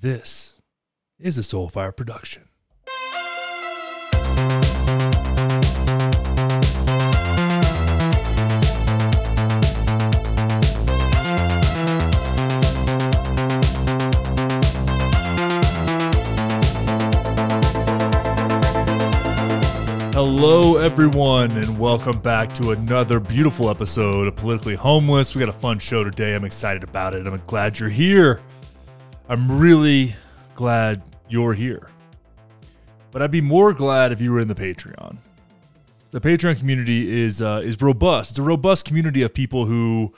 This is a Soulfire production. Hello, everyone, and welcome back to another beautiful episode of Politically Homeless. We got a fun show today. I'm excited about it. I'm glad you're here. I'm really glad you're here. But I'd be more glad if you were in the Patreon. The Patreon community is uh, is robust. It's a robust community of people who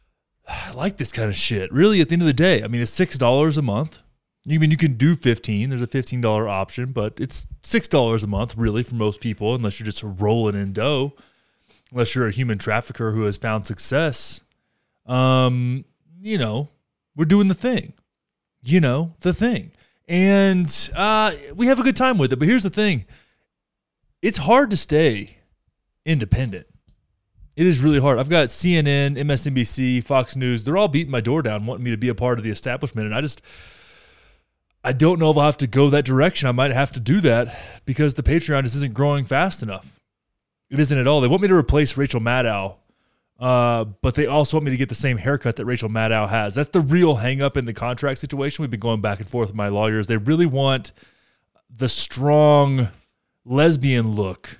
like this kind of shit. Really, at the end of the day, I mean, it's six dollars a month. You mean you can do fifteen? There's a fifteen dollar option, but it's six dollars a month, really, for most people, unless you're just rolling in dough. Unless you're a human trafficker who has found success. Um, you know, we're doing the thing. You know, the thing and uh, we have a good time with it. But here's the thing: it's hard to stay independent. It is really hard. I've got CNN, MSNBC, Fox News. They're all beating my door down, wanting me to be a part of the establishment, and I just. I don't know if I'll have to go that direction. I might have to do that because the Patreon just isn't growing fast enough. It isn't at all. They want me to replace Rachel Maddow uh, but they also want me to get the same haircut that Rachel Maddow has. That's the real hangup in the contract situation. We've been going back and forth with my lawyers. They really want the strong lesbian look.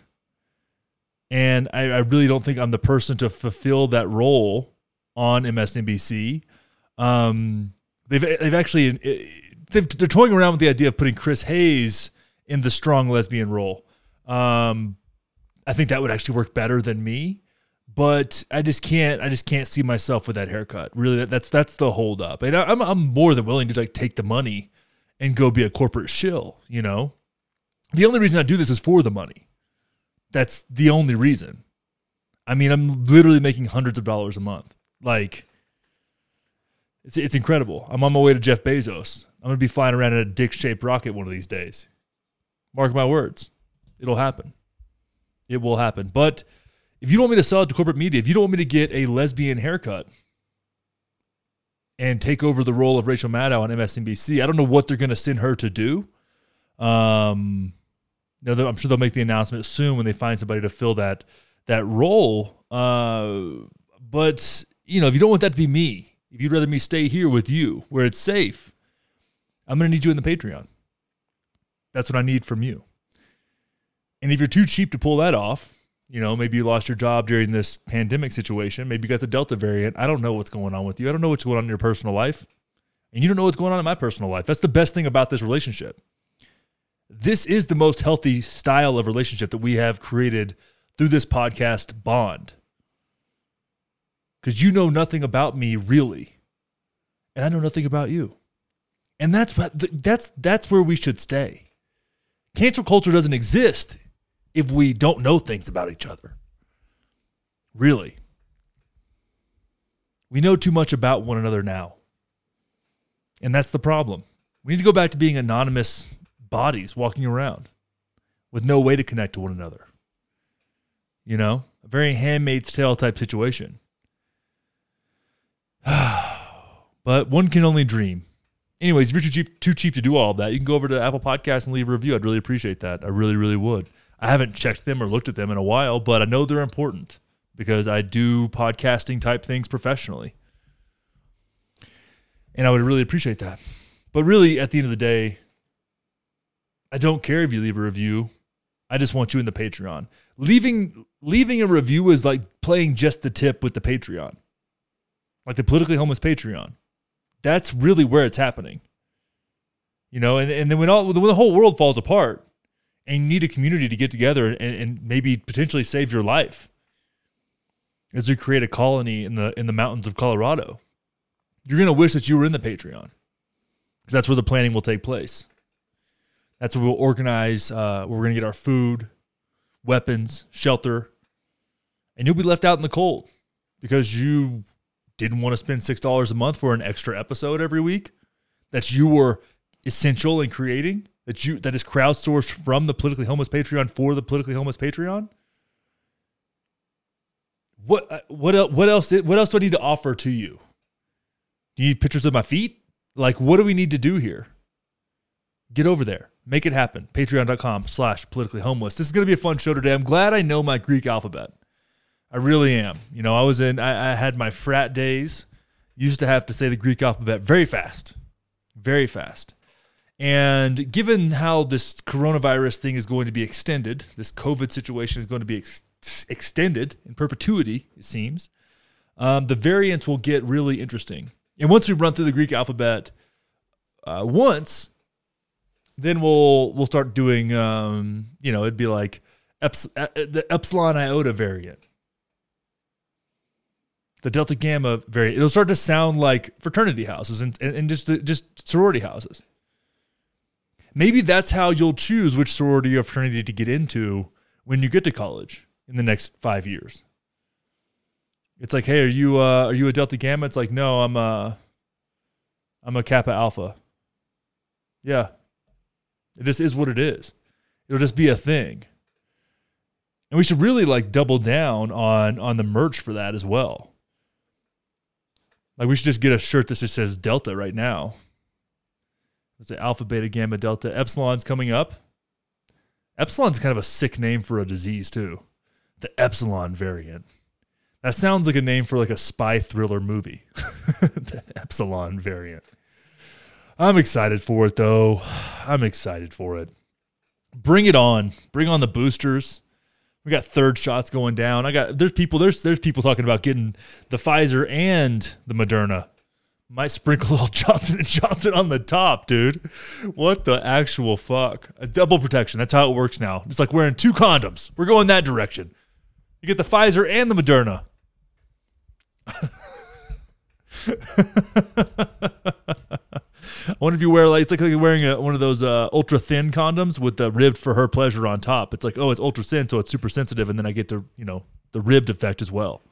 And I, I really don't think I'm the person to fulfill that role on MSNBC. Um, they've they've actually they've, they're toying around with the idea of putting Chris Hayes in the strong lesbian role. Um, I think that would actually work better than me but I just can't. I just can't see myself with that haircut. Really, that, that's that's the holdup. And I, am I'm more than willing to like take the money and go be a corporate shill. You know, the only reason I do this is for the money. That's the only reason. I mean, I'm literally making hundreds of dollars a month. Like, it's it's incredible. I'm on my way to Jeff Bezos. I'm gonna be flying around in a dick-shaped rocket one of these days. Mark my words, it'll happen. It will happen. But if you don't want me to sell it to corporate media, if you don't want me to get a lesbian haircut and take over the role of Rachel Maddow on MSNBC, I don't know what they're going to send her to do. Um, you know, I'm sure they'll make the announcement soon when they find somebody to fill that that role. Uh, but you know, if you don't want that to be me, if you'd rather me stay here with you where it's safe, I'm going to need you in the Patreon. That's what I need from you. And if you're too cheap to pull that off, you know, maybe you lost your job during this pandemic situation. Maybe you got the Delta variant. I don't know what's going on with you. I don't know what's going on in your personal life. And you don't know what's going on in my personal life. That's the best thing about this relationship. This is the most healthy style of relationship that we have created through this podcast bond. Because you know nothing about me really. And I know nothing about you. And that's what that's that's where we should stay. Cancel culture doesn't exist if we don't know things about each other. Really. We know too much about one another now. And that's the problem. We need to go back to being anonymous bodies walking around with no way to connect to one another. You know, a very handmaid's tale type situation. but one can only dream. Anyways, if you're too cheap, too cheap to do all of that, you can go over to Apple Podcasts and leave a review. I'd really appreciate that. I really, really would. I haven't checked them or looked at them in a while, but I know they're important because I do podcasting type things professionally. And I would really appreciate that. But really, at the end of the day, I don't care if you leave a review. I just want you in the Patreon. Leaving leaving a review is like playing just the tip with the Patreon. Like the politically homeless Patreon. That's really where it's happening. You know, and, and then when all when the whole world falls apart, and you need a community to get together and, and maybe potentially save your life as we create a colony in the in the mountains of Colorado. You're gonna wish that you were in the Patreon because that's where the planning will take place. That's where we'll organize. Uh, where we're gonna get our food, weapons, shelter, and you'll be left out in the cold because you didn't want to spend six dollars a month for an extra episode every week. that you were essential in creating that you that is crowdsourced from the politically homeless Patreon for the politically homeless Patreon? What uh, what else what else what else do I need to offer to you? Do you need pictures of my feet? Like, what do we need to do here? Get over there. Make it happen. Patreon.com slash politically homeless. This is going to be a fun show today. I'm glad I know my Greek alphabet. I really am. You know, I was in, I, I had my frat days, used to have to say the Greek alphabet very fast, very fast. And given how this coronavirus thing is going to be extended, this COVID situation is going to be ex- extended in perpetuity, it seems, um, the variants will get really interesting. And once we run through the Greek alphabet uh, once, then we'll we'll start doing um, you know it'd be like eps- uh, the epsilon iota variant. The delta gamma variant. It'll start to sound like fraternity houses and, and, and just just sorority houses maybe that's how you'll choose which sorority or fraternity to get into when you get to college in the next five years it's like hey are you uh, are you a delta gamma it's like no i'm a i'm a kappa alpha yeah it just is what it is. It'll just be a thing. And we should really like double down on on the merch for that as well. Like we should just get a shirt that just says Delta right now. It's the Alpha, Beta, Gamma, Delta. Epsilon's coming up. Epsilon's kind of a sick name for a disease too. The Epsilon variant. That sounds like a name for like a spy thriller movie. the Epsilon variant. I'm excited for it though. I'm excited for it. Bring it on. Bring on the boosters. We got third shots going down. I got there's people there's there's people talking about getting the Pfizer and the Moderna. Might sprinkle a little Johnson and Johnson on the top, dude. What the actual fuck? A double protection. That's how it works now. It's like wearing two condoms. We're going that direction. You get the Pfizer and the Moderna. I wonder if you wear like it's like, like wearing a, one of those uh, ultra thin condoms with the ribbed for her pleasure on top. It's like oh, it's ultra thin, so it's super sensitive, and then I get to you know the ribbed effect as well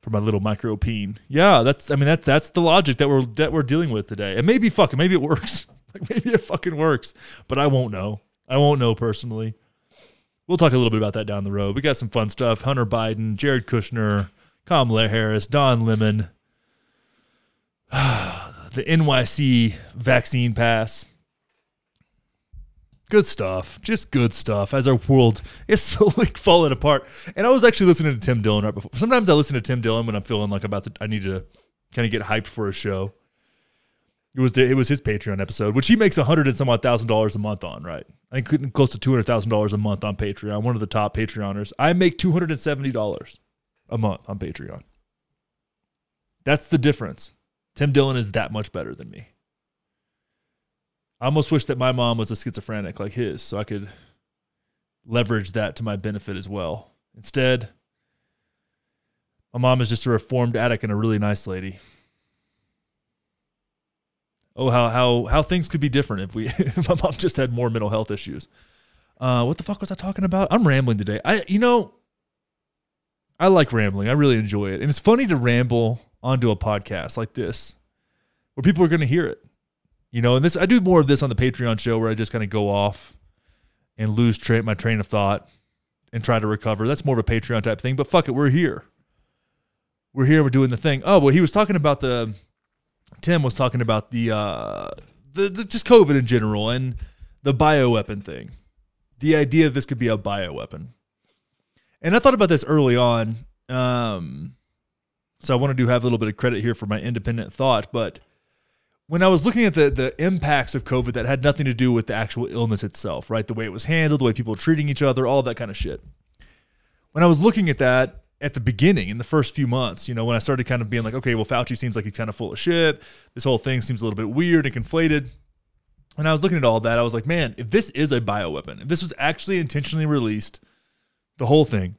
for my little micro peen. Yeah, that's I mean that's that's the logic that we're that we're dealing with today. And maybe fucking maybe it works. like maybe it fucking works, but I won't know. I won't know personally. We'll talk a little bit about that down the road. We got some fun stuff. Hunter Biden, Jared Kushner, Kamala Harris, Don Lemon. the NYC vaccine pass. Good stuff. Just good stuff as our world is slowly falling apart. And I was actually listening to Tim Dillon right before. Sometimes I listen to Tim Dillon when I'm feeling like about to, I need to kind of get hyped for a show. It was the, it was his Patreon episode, which he makes a hundred and some odd thousand dollars a month on, right? I think close to two hundred thousand dollars a month on Patreon. One of the top Patreoners. I make two hundred and seventy dollars a month on Patreon. That's the difference. Tim Dillon is that much better than me. I almost wish that my mom was a schizophrenic like his so I could leverage that to my benefit as well. Instead, my mom is just a reformed addict and a really nice lady. Oh, how how how things could be different if we if my mom just had more mental health issues. Uh, what the fuck was I talking about? I'm rambling today. I you know, I like rambling. I really enjoy it, and it's funny to ramble onto a podcast like this where people are going to hear it. You know, and this I do more of this on the Patreon show where I just kind of go off and lose tra- my train of thought and try to recover. That's more of a Patreon type thing, but fuck it, we're here. We're here, we're doing the thing. Oh, well, he was talking about the Tim was talking about the uh the, the just COVID in general and the bioweapon thing. The idea of this could be a bioweapon. And I thought about this early on. Um so I want to do have a little bit of credit here for my independent thought, but when I was looking at the the impacts of COVID that had nothing to do with the actual illness itself, right? The way it was handled, the way people were treating each other, all that kind of shit. When I was looking at that at the beginning, in the first few months, you know, when I started kind of being like, okay, well, Fauci seems like he's kind of full of shit. This whole thing seems a little bit weird and conflated. When I was looking at all that, I was like, man, if this is a bioweapon, if this was actually intentionally released, the whole thing,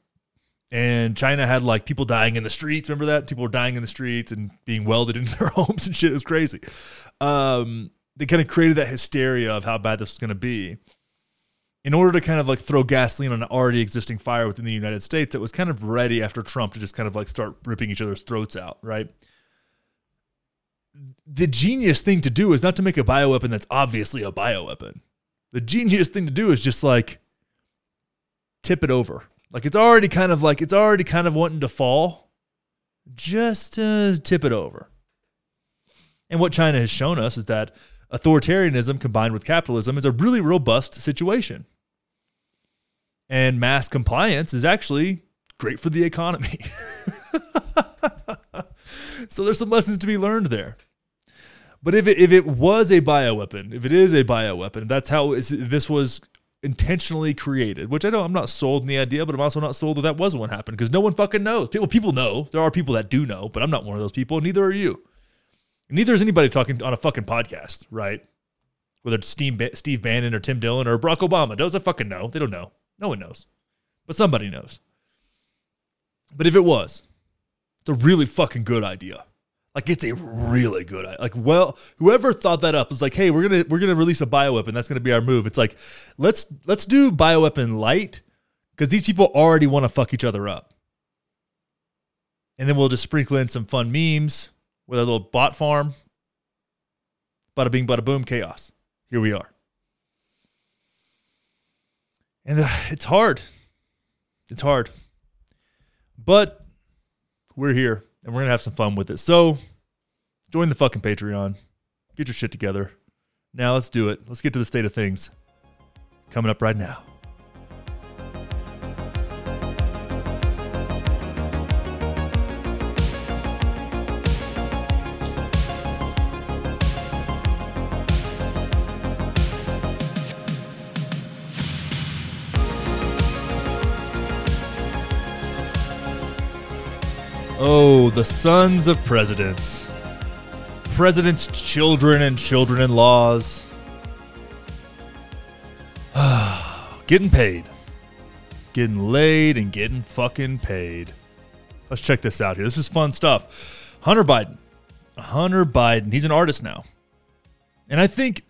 and China had like people dying in the streets. Remember that? People were dying in the streets and being welded into their homes and shit. It was crazy. Um, they kind of created that hysteria of how bad this was going to be in order to kind of like throw gasoline on an already existing fire within the United States that was kind of ready after Trump to just kind of like start ripping each other's throats out, right? The genius thing to do is not to make a bioweapon that's obviously a bioweapon. The genius thing to do is just like tip it over like it's already kind of like it's already kind of wanting to fall. Just to tip it over. And what China has shown us is that authoritarianism combined with capitalism is a really robust situation. And mass compliance is actually great for the economy. so there's some lessons to be learned there. But if it, if it was a bioweapon, if it is a bioweapon, that's how this was intentionally created. Which I know I'm not sold in the idea, but I'm also not sold that that wasn't what happened because no one fucking knows. People people know. There are people that do know, but I'm not one of those people. Neither are you. Neither is anybody talking on a fucking podcast, right? Whether it's Steve, Steve Bannon or Tim Dillon or Barack Obama. Those I fucking know. They don't know. No one knows. But somebody knows. But if it was, it's a really fucking good idea. Like it's a really good. Like well, whoever thought that up was like, hey, we're gonna we're gonna release a bioweapon. That's gonna be our move. It's like let's let's do bioweapon light because these people already want to fuck each other up. And then we'll just sprinkle in some fun memes with a little bot farm. Bada bing, bada boom, chaos. Here we are. And uh, it's hard. It's hard. But we're here and we're to have some fun with it. So join the fucking Patreon. Get your shit together. Now let's do it. Let's get to the state of things. Coming up right now. The sons of presidents. Presidents' children and children in laws. getting paid. Getting laid and getting fucking paid. Let's check this out here. This is fun stuff. Hunter Biden. Hunter Biden. He's an artist now. And I think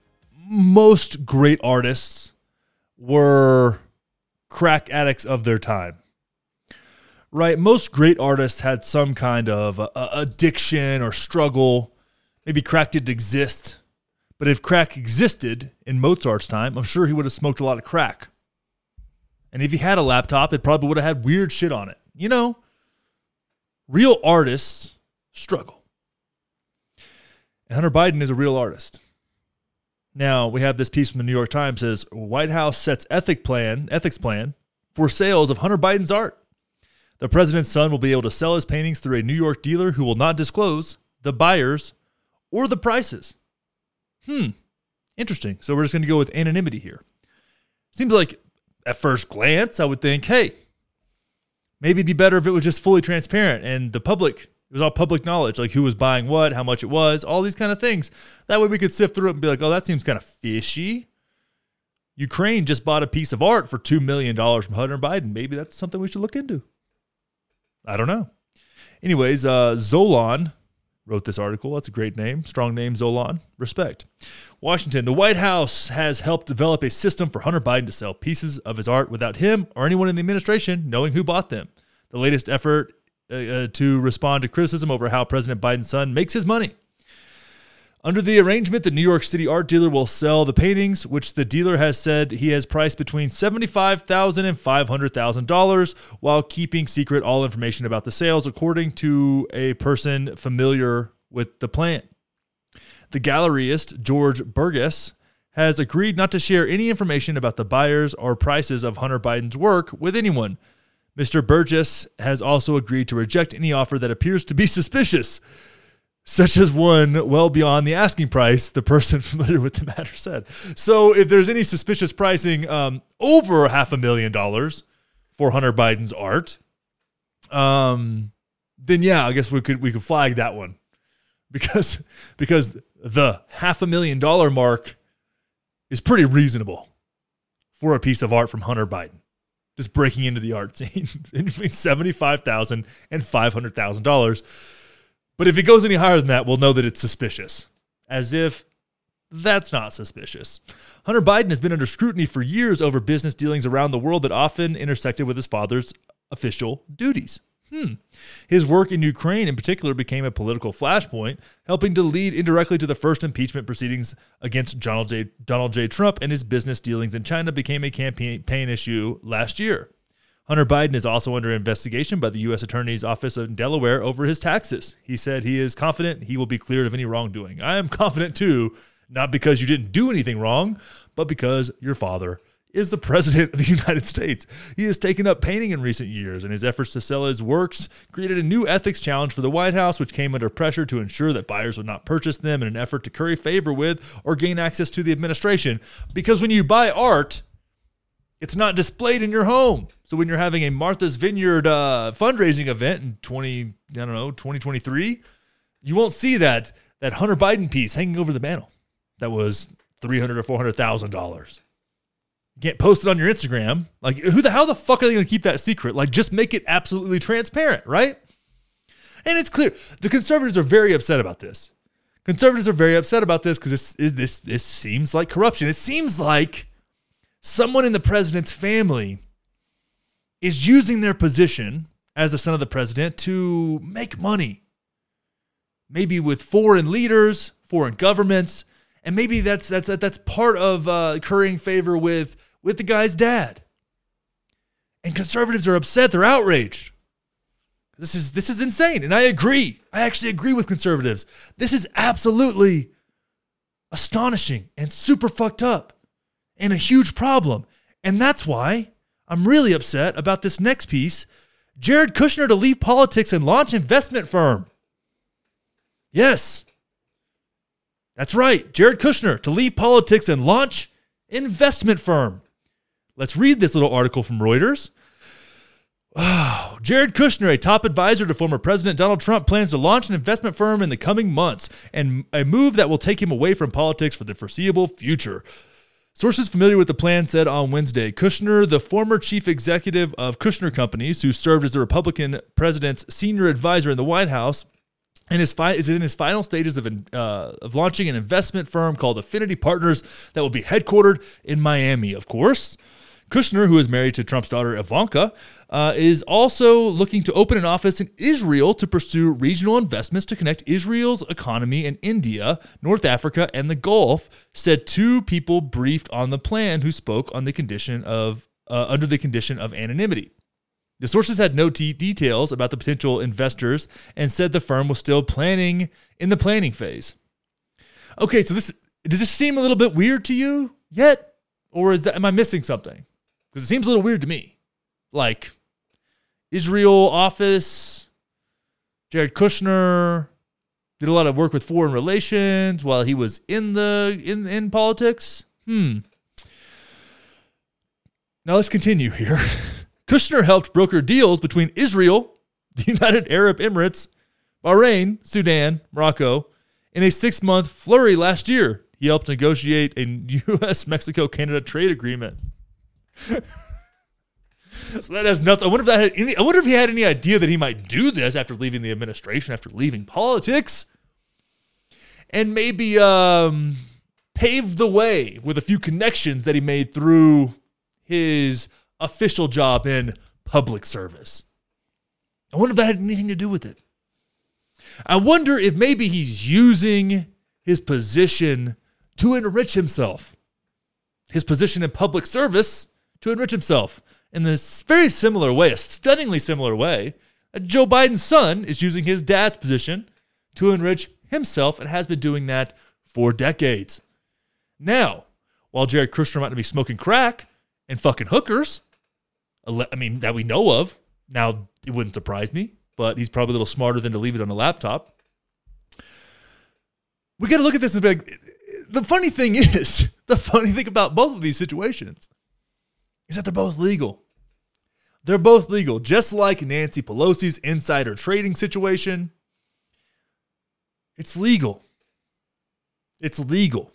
most great artists were crack addicts of their time right? Most great artists had some kind of uh, addiction or struggle. Maybe crack didn't exist. But if crack existed in Mozart's time, I'm sure he would have smoked a lot of crack. And if he had a laptop, it probably would have had weird shit on it. You know, real artists struggle. And Hunter Biden is a real artist. Now, we have this piece from the New York Times says White House sets ethic plan, ethics plan for sales of Hunter Biden's art. The president's son will be able to sell his paintings through a New York dealer who will not disclose the buyers or the prices. Hmm, interesting. So we're just going to go with anonymity here. Seems like at first glance, I would think, hey, maybe it'd be better if it was just fully transparent and the public, it was all public knowledge, like who was buying what, how much it was, all these kind of things. That way we could sift through it and be like, oh, that seems kind of fishy. Ukraine just bought a piece of art for $2 million from Hunter Biden. Maybe that's something we should look into. I don't know. Anyways, uh, Zolan wrote this article. That's a great name. Strong name, Zolan. Respect. Washington. The White House has helped develop a system for Hunter Biden to sell pieces of his art without him or anyone in the administration knowing who bought them. The latest effort uh, uh, to respond to criticism over how President Biden's son makes his money. Under the arrangement, the New York City art dealer will sell the paintings, which the dealer has said he has priced between $75,000 and $500,000 while keeping secret all information about the sales, according to a person familiar with the plan. The galleryist, George Bergès, has agreed not to share any information about the buyers or prices of Hunter Biden's work with anyone. Mr. Bergès has also agreed to reject any offer that appears to be suspicious such as one well beyond the asking price, the person familiar with the matter said. So, if there's any suspicious pricing um, over half a million dollars for Hunter Biden's art, um, then yeah, I guess we could we could flag that one because because the half a million dollar mark is pretty reasonable for a piece of art from Hunter Biden. Just breaking into the art scene between seventy five thousand and five hundred thousand dollars but if it goes any higher than that, we'll know that it's suspicious. As if that's not suspicious. Hunter Biden has been under scrutiny for years over business dealings around the world that often intersected with his father's official duties. Hmm. His work in Ukraine, in particular, became a political flashpoint, helping to lead indirectly to the first impeachment proceedings against Donald J. Donald J. Trump, and his business dealings in China became a campaign issue last year. Hunter Biden is also under investigation by the U.S. Attorney's Office in Delaware over his taxes. He said he is confident he will be cleared of any wrongdoing. I am confident too, not because you didn't do anything wrong, but because your father is the president of the United States. He has taken up painting in recent years, and his efforts to sell his works created a new ethics challenge for the White House, which came under pressure to ensure that buyers would not purchase them in an effort to curry favor with or gain access to the administration. Because when you buy art, it's not displayed in your home. So when you're having a Martha's Vineyard uh, fundraising event in 20, I don't know, 2023, you won't see that that Hunter Biden piece hanging over the mantle. That was three hundred or four hundred thousand dollars. You can't post it on your Instagram. Like, who the how the fuck are they going to keep that secret? Like, just make it absolutely transparent, right? And it's clear the conservatives are very upset about this. Conservatives are very upset about this because this is this this seems like corruption. It seems like someone in the president's family is using their position as the son of the president to make money. Maybe with foreign leaders, foreign governments, and maybe that's that's that's part of uh, currying favor with with the guy's dad. And conservatives are upset; they're outraged. This is this is insane, and I agree. I actually agree with conservatives. This is absolutely astonishing and super fucked up and a huge problem. And that's why I'm really upset about this next piece Jared Kushner to leave politics and launch investment firm. Yes. That's right. Jared Kushner to leave politics and launch investment firm. Let's read this little article from Reuters. Oh, Jared Kushner, a top advisor to former President Donald Trump, plans to launch an investment firm in the coming months and a move that will take him away from politics for the foreseeable future. Sources familiar with the plan said on Wednesday Kushner, the former chief executive of Kushner Companies, who served as the Republican president's senior advisor in the White House, and is, fi- is in his final stages of, uh, of launching an investment firm called Affinity Partners that will be headquartered in Miami, of course. Kushner, who is married to Trump's daughter Ivanka, uh, is also looking to open an office in Israel to pursue regional investments to connect Israel's economy and India, North Africa, and the Gulf. Said two people briefed on the plan who spoke on the condition of uh, under the condition of anonymity. The sources had no t- details about the potential investors and said the firm was still planning in the planning phase. Okay, so this does this seem a little bit weird to you yet, or is that am I missing something? Because it seems a little weird to me. Like Israel office, Jared Kushner did a lot of work with foreign relations while he was in the in in politics. Hmm. Now let's continue here. Kushner helped broker deals between Israel, the United Arab Emirates, Bahrain, Sudan, Morocco in a six month flurry last year. He helped negotiate a U.S. Mexico Canada trade agreement. so that has nothing. I wonder if that had any. I wonder if he had any idea that he might do this after leaving the administration, after leaving politics, and maybe um, paved the way with a few connections that he made through his official job in public service. I wonder if that had anything to do with it. I wonder if maybe he's using his position to enrich himself. His position in public service to enrich himself in this very similar way, a stunningly similar way. Joe Biden's son is using his dad's position to enrich himself and has been doing that for decades. Now, while Jared Kushner might be smoking crack and fucking hookers, I mean, that we know of, now it wouldn't surprise me, but he's probably a little smarter than to leave it on a laptop. We got to look at this and be like, the funny thing is, the funny thing about both of these situations is that they're both legal. They're both legal, just like Nancy Pelosi's insider trading situation. It's legal. It's legal.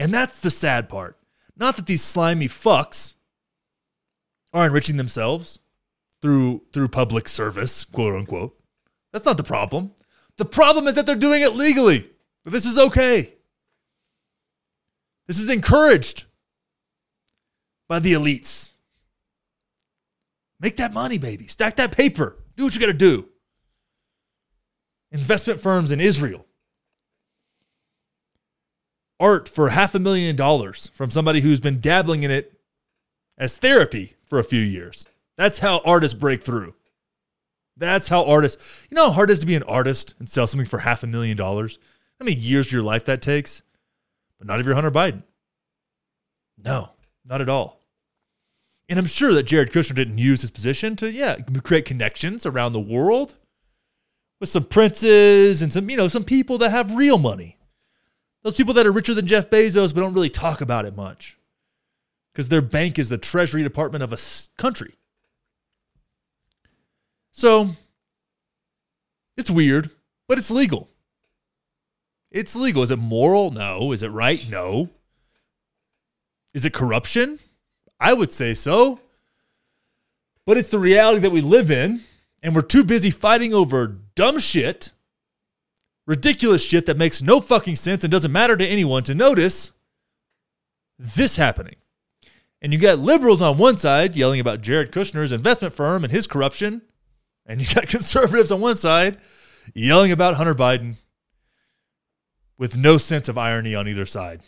And that's the sad part. Not that these slimy fucks are enriching themselves through through public service, quote unquote. That's not the problem. The problem is that they're doing it legally. This is okay. This is encouraged by the elites. Make that money, baby. Stack that paper. Do what you got to do. Investment firms in Israel. Art for half a million dollars from somebody who's been dabbling in it as therapy for a few years. That's how artists break through. That's how artists, you know how hard it is to be an artist and sell something for half a million dollars? How many years of your life that takes? But not if you're Hunter Biden. No, not at all. And I'm sure that Jared Kushner didn't use his position to, yeah, create connections around the world with some princes and some, you know, some people that have real money. Those people that are richer than Jeff Bezos but don't really talk about it much because their bank is the Treasury Department of a country. So it's weird, but it's legal. It's legal. Is it moral? No. Is it right? No. Is it corruption? I would say so. But it's the reality that we live in, and we're too busy fighting over dumb shit, ridiculous shit that makes no fucking sense and doesn't matter to anyone to notice this happening. And you got liberals on one side yelling about Jared Kushner's investment firm and his corruption, and you got conservatives on one side yelling about Hunter Biden with no sense of irony on either side.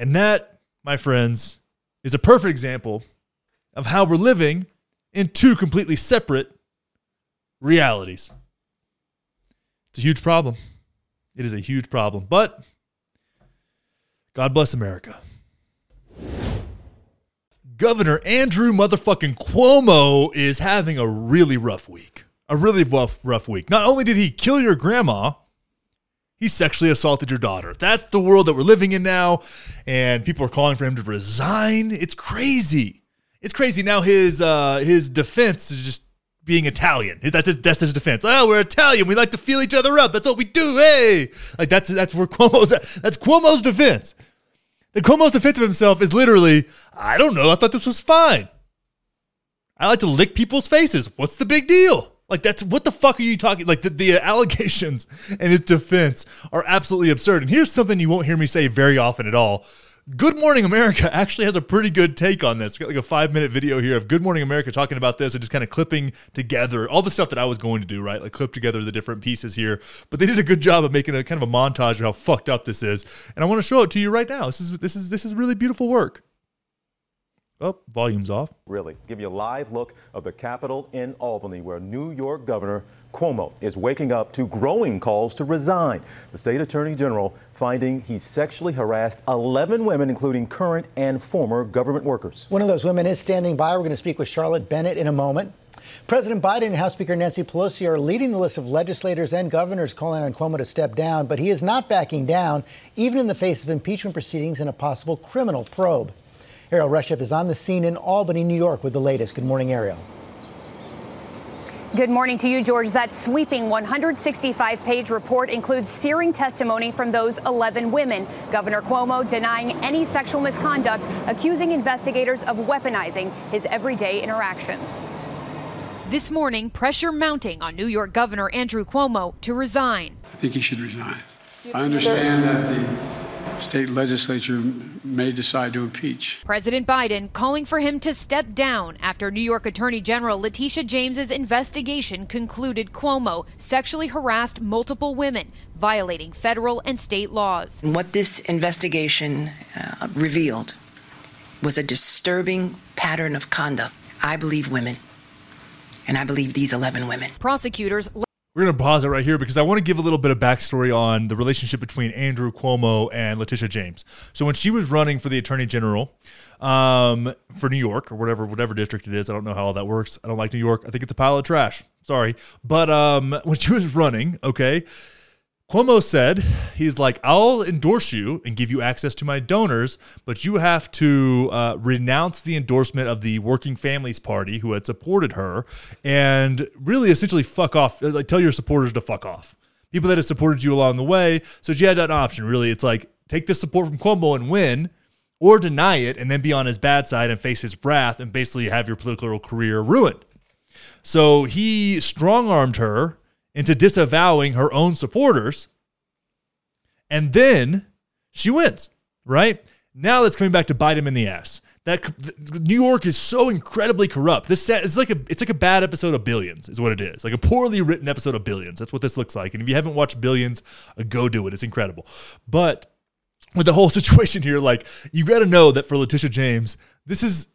And that, my friends, is a perfect example of how we're living in two completely separate realities. It's a huge problem. It is a huge problem. But God bless America. Governor Andrew motherfucking Cuomo is having a really rough week. A really rough, rough week. Not only did he kill your grandma, he sexually assaulted your daughter. That's the world that we're living in now. And people are calling for him to resign. It's crazy. It's crazy. Now his uh, his defense is just being Italian. That's his, that's his defense. Oh, we're Italian. We like to feel each other up. That's what we do. Hey, like that's that's where Cuomo's at. That's Cuomo's defense. The Cuomo's defense of himself is literally, I don't know. I thought this was fine. I like to lick people's faces. What's the big deal? Like that's what the fuck are you talking? Like the, the uh, allegations and his defense are absolutely absurd. And here's something you won't hear me say very often at all. Good Morning America actually has a pretty good take on this. We got like a five minute video here of Good Morning America talking about this and just kind of clipping together all the stuff that I was going to do, right? Like clip together the different pieces here. But they did a good job of making a kind of a montage of how fucked up this is. And I want to show it to you right now. This is this is this is really beautiful work. Oh, volume's off. Really, give you a live look of the Capitol in Albany, where New York Governor Cuomo is waking up to growing calls to resign. The state attorney general finding he sexually harassed 11 women, including current and former government workers. One of those women is standing by. We're going to speak with Charlotte Bennett in a moment. President Biden and House Speaker Nancy Pelosi are leading the list of legislators and governors calling on Cuomo to step down, but he is not backing down, even in the face of impeachment proceedings and a possible criminal probe. Erielle Reshef is on the scene in Albany, New York with the latest. Good morning, Erielle. Good morning to you, George. That sweeping 165 page report includes searing testimony from those 11 women. Governor Cuomo denying any sexual misconduct, accusing investigators of weaponizing his everyday interactions. This morning, pressure mounting on New York Governor Andrew Cuomo to resign. I think he should resign. I understand that the state legislature may decide to impeach. President Biden calling for him to step down after New York Attorney General Letitia James's investigation concluded Cuomo sexually harassed multiple women, violating federal and state laws. What this investigation uh, revealed was a disturbing pattern of conduct. I believe women, and I believe these 11 women. Prosecutors we're going to pause it right here because I want to give a little bit of backstory on the relationship between Andrew Cuomo and Letitia James. So when she was running for the Attorney General um, for New York or whatever whatever district it is, I don't know how all that works. I don't like New York. I think it's a pile of trash. Sorry, but um, when she was running, okay, Cuomo said, he's like, I'll endorse you and give you access to my donors, but you have to uh, renounce the endorsement of the Working Families Party who had supported her and really essentially fuck off, like tell your supporters to fuck off. People that have supported you along the way. So she had that option. Really, it's like take this support from Cuomo and win, or deny it and then be on his bad side and face his wrath and basically have your political career ruined. So he strong armed her into disavowing her own supporters. And then she wins, right? Now that's coming back to bite him in the ass. That New York is so incredibly corrupt. This it's like a it's like a bad episode of Billions, is what it is. Like a poorly written episode of Billions. That's what this looks like. And if you haven't watched Billions, uh, go do it. It's incredible. But with the whole situation here, like you got to know that for Letitia James, this is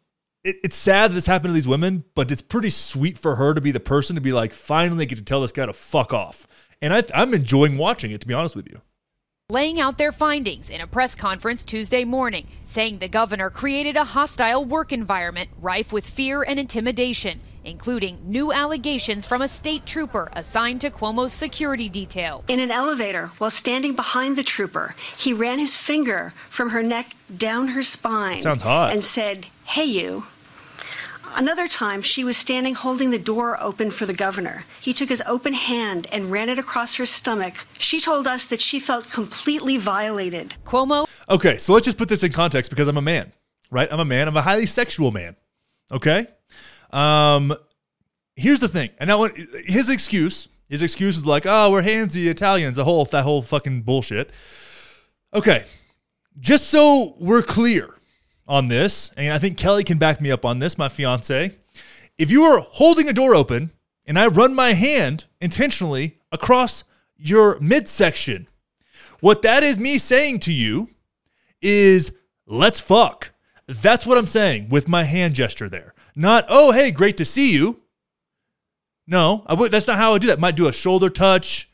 it, it's sad that this happened to these women, but it's pretty sweet for her to be the person to be like, finally get to tell this guy to fuck off. And I, I'm enjoying watching it, to be honest with you. Laying out their findings in a press conference Tuesday morning, saying the governor created a hostile work environment rife with fear and intimidation, including new allegations from a state trooper assigned to Cuomo's security detail. In an elevator, while standing behind the trooper, he ran his finger from her neck down her spine. Sounds hot. And said, Hey, you. Another time, she was standing holding the door open for the governor. He took his open hand and ran it across her stomach. She told us that she felt completely violated. Cuomo. Okay, so let's just put this in context because I'm a man, right? I'm a man. I'm a highly sexual man. Okay. Um, here's the thing, and now his excuse, his excuse is like, "Oh, we're handsy Italians." The whole that whole fucking bullshit. Okay, just so we're clear on this, and I think Kelly can back me up on this, my fiance. If you are holding a door open and I run my hand intentionally across your midsection, what that is me saying to you is let's fuck. That's what I'm saying with my hand gesture there. Not, oh, hey, great to see you. No, I would, that's not how I do that. Might do a shoulder touch,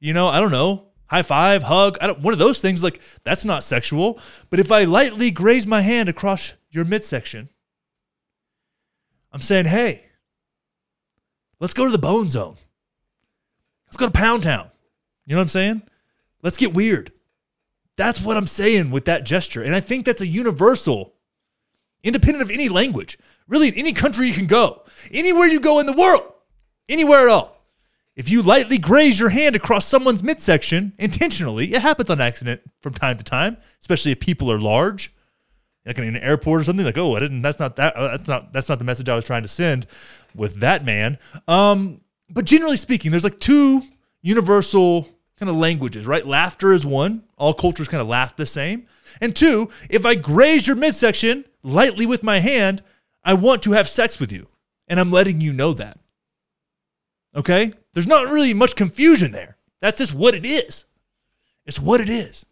you know, I don't know, high five, hug. I don't, one of those things, like that's not sexual. But if I lightly graze my hand across your midsection, I'm saying, hey, let's go to the bone zone. Let's go to Pound Town. You know what I'm saying? Let's get weird. That's what I'm saying with that gesture. And I think that's a universal, independent of any language. Really, in any country you can go, anywhere you go in the world, anywhere at all. If you lightly graze your hand across someone's midsection intentionally, it happens on accident from time to time, especially if people are large, like in an airport or something. Like, oh, I didn't. That's not that. Uh, that's not. That's not the message I was trying to send with that man. Um, but generally speaking, there's like two universal kind of languages, right? Laughter is one. All cultures kind of laugh the same. And two, if I graze your midsection lightly with my hand, I want to have sex with you, and I'm letting you know that. Okay? There's not really much confusion there. That's just what it is. It's what it is.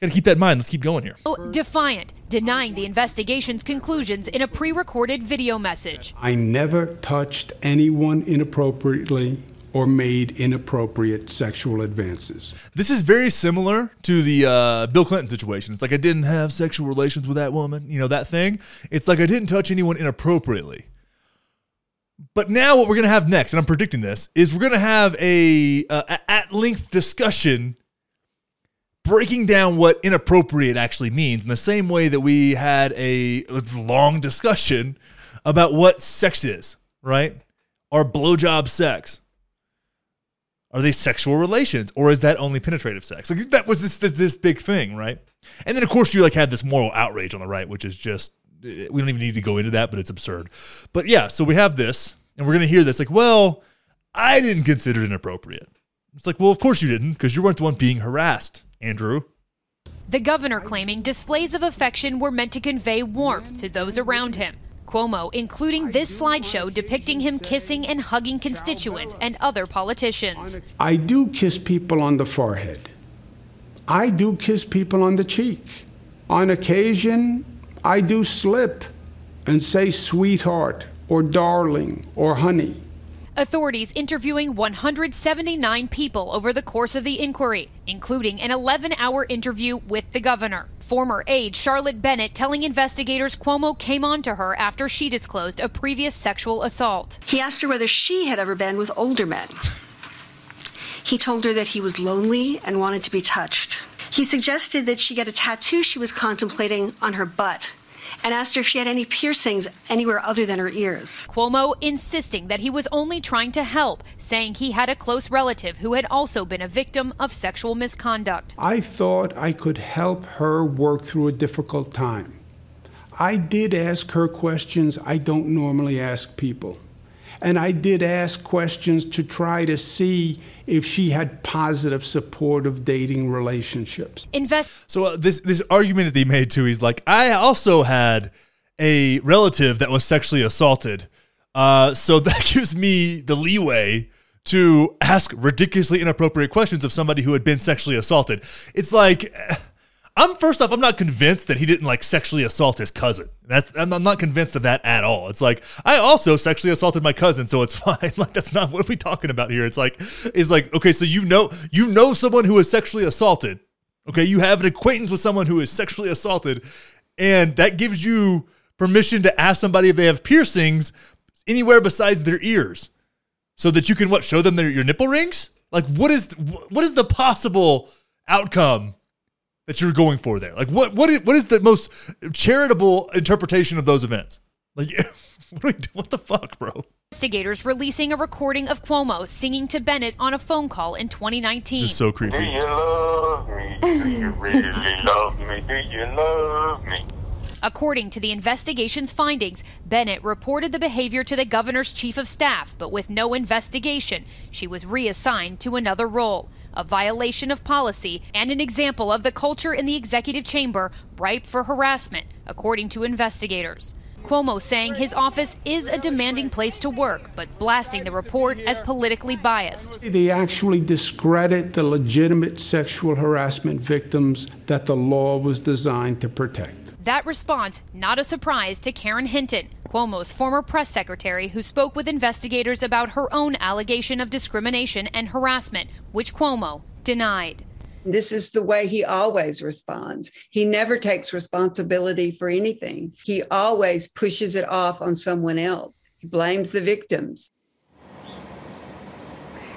Got to keep that in mind. Let's keep going here. Oh, defiant, denying the investigation's conclusions in a pre recorded video message. I never touched anyone inappropriately or made inappropriate sexual advances. This is very similar to the uh, Bill Clinton situation. It's like I didn't have sexual relations with that woman, you know, that thing. It's like I didn't touch anyone inappropriately. But now what we're going to have next, and I'm predicting this, is we're going to have a, uh, at length discussion breaking down what inappropriate actually means in the same way that we had a long discussion about what sex is, right? Or blowjob sex. Are they sexual relations or is that only penetrative sex? Like that was this, this, this big thing, right? And then of course you like had this moral outrage on the right, which is just we don't even need to go into that, but it's absurd. But yeah, so we have this, and we're gonna hear this like, well, I didn't consider it inappropriate. It's like, well, of course you didn't, because you weren't the one being harassed, Andrew. The governor claiming displays of affection were meant to convey warmth to those around him. Cuomo, including this slideshow depicting him kissing and hugging constituents and other politicians. I do kiss people on the forehead. I do kiss people on the cheek. On occasion, I do slip and say sweetheart or darling or honey. Authorities interviewing 179 people over the course of the inquiry, including an 11 hour interview with the governor. Former aide Charlotte Bennett telling investigators Cuomo came on to her after she disclosed a previous sexual assault. He asked her whether she had ever been with older men. He told her that he was lonely and wanted to be touched. He suggested that she get a tattoo she was contemplating on her butt and asked her if she had any piercings anywhere other than her ears. Cuomo insisting that he was only trying to help, saying he had a close relative who had also been a victim of sexual misconduct. I thought I could help her work through a difficult time. I did ask her questions I don't normally ask people. And I did ask questions to try to see if she had positive supportive dating relationships. Invest. So uh, this this argument that he made too, he's like, I also had a relative that was sexually assaulted, uh, so that gives me the leeway to ask ridiculously inappropriate questions of somebody who had been sexually assaulted. It's like. I'm first off, I'm not convinced that he didn't like sexually assault his cousin. That's I'm I'm not convinced of that at all. It's like I also sexually assaulted my cousin, so it's fine. Like that's not what are we talking about here. It's like it's like okay, so you know you know someone who is sexually assaulted. Okay, you have an acquaintance with someone who is sexually assaulted, and that gives you permission to ask somebody if they have piercings anywhere besides their ears, so that you can what show them their, your nipple rings. Like what is what is the possible outcome that you're going for there? Like what what is, what is the most charitable interpretation of those events? Like what, do we, what the fuck, bro? Investigators releasing a recording of Cuomo singing to Bennett on a phone call in 2019. This is so creepy. Do you love me? Do you really love me? Do you love me? According to the investigation's findings, Bennett reported the behavior to the governor's chief of staff, but with no investigation, she was reassigned to another role. A violation of policy and an example of the culture in the executive chamber ripe for harassment, according to investigators. Cuomo saying his office is a demanding place to work, but blasting the report as politically biased. They actually discredit the legitimate sexual harassment victims that the law was designed to protect. That response, not a surprise to Karen Hinton, Cuomo's former press secretary, who spoke with investigators about her own allegation of discrimination and harassment, which Cuomo denied. This is the way he always responds. He never takes responsibility for anything. He always pushes it off on someone else. He blames the victims.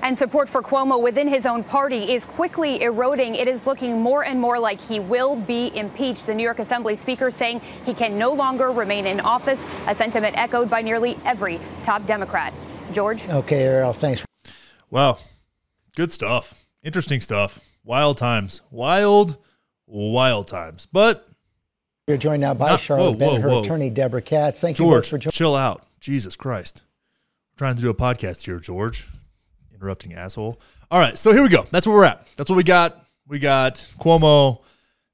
And support for Cuomo within his own party is quickly eroding. It is looking more and more like he will be impeached. The New York Assembly Speaker saying he can no longer remain in office, a sentiment echoed by nearly every top Democrat. George? Okay, Erielle, thanks. Wow. Good stuff. Interesting stuff. Wild times. Wild, wild times. But You're joined now by Not- Charlotte whoa, Bennett, whoa, her whoa. attorney, Deborah Katz. Thank you both George, for joining. chill out. Jesus Christ. We're trying to do a podcast here, George. Interrupting asshole. All right, so here we go. That's where we're at. That's what we got. We got Cuomo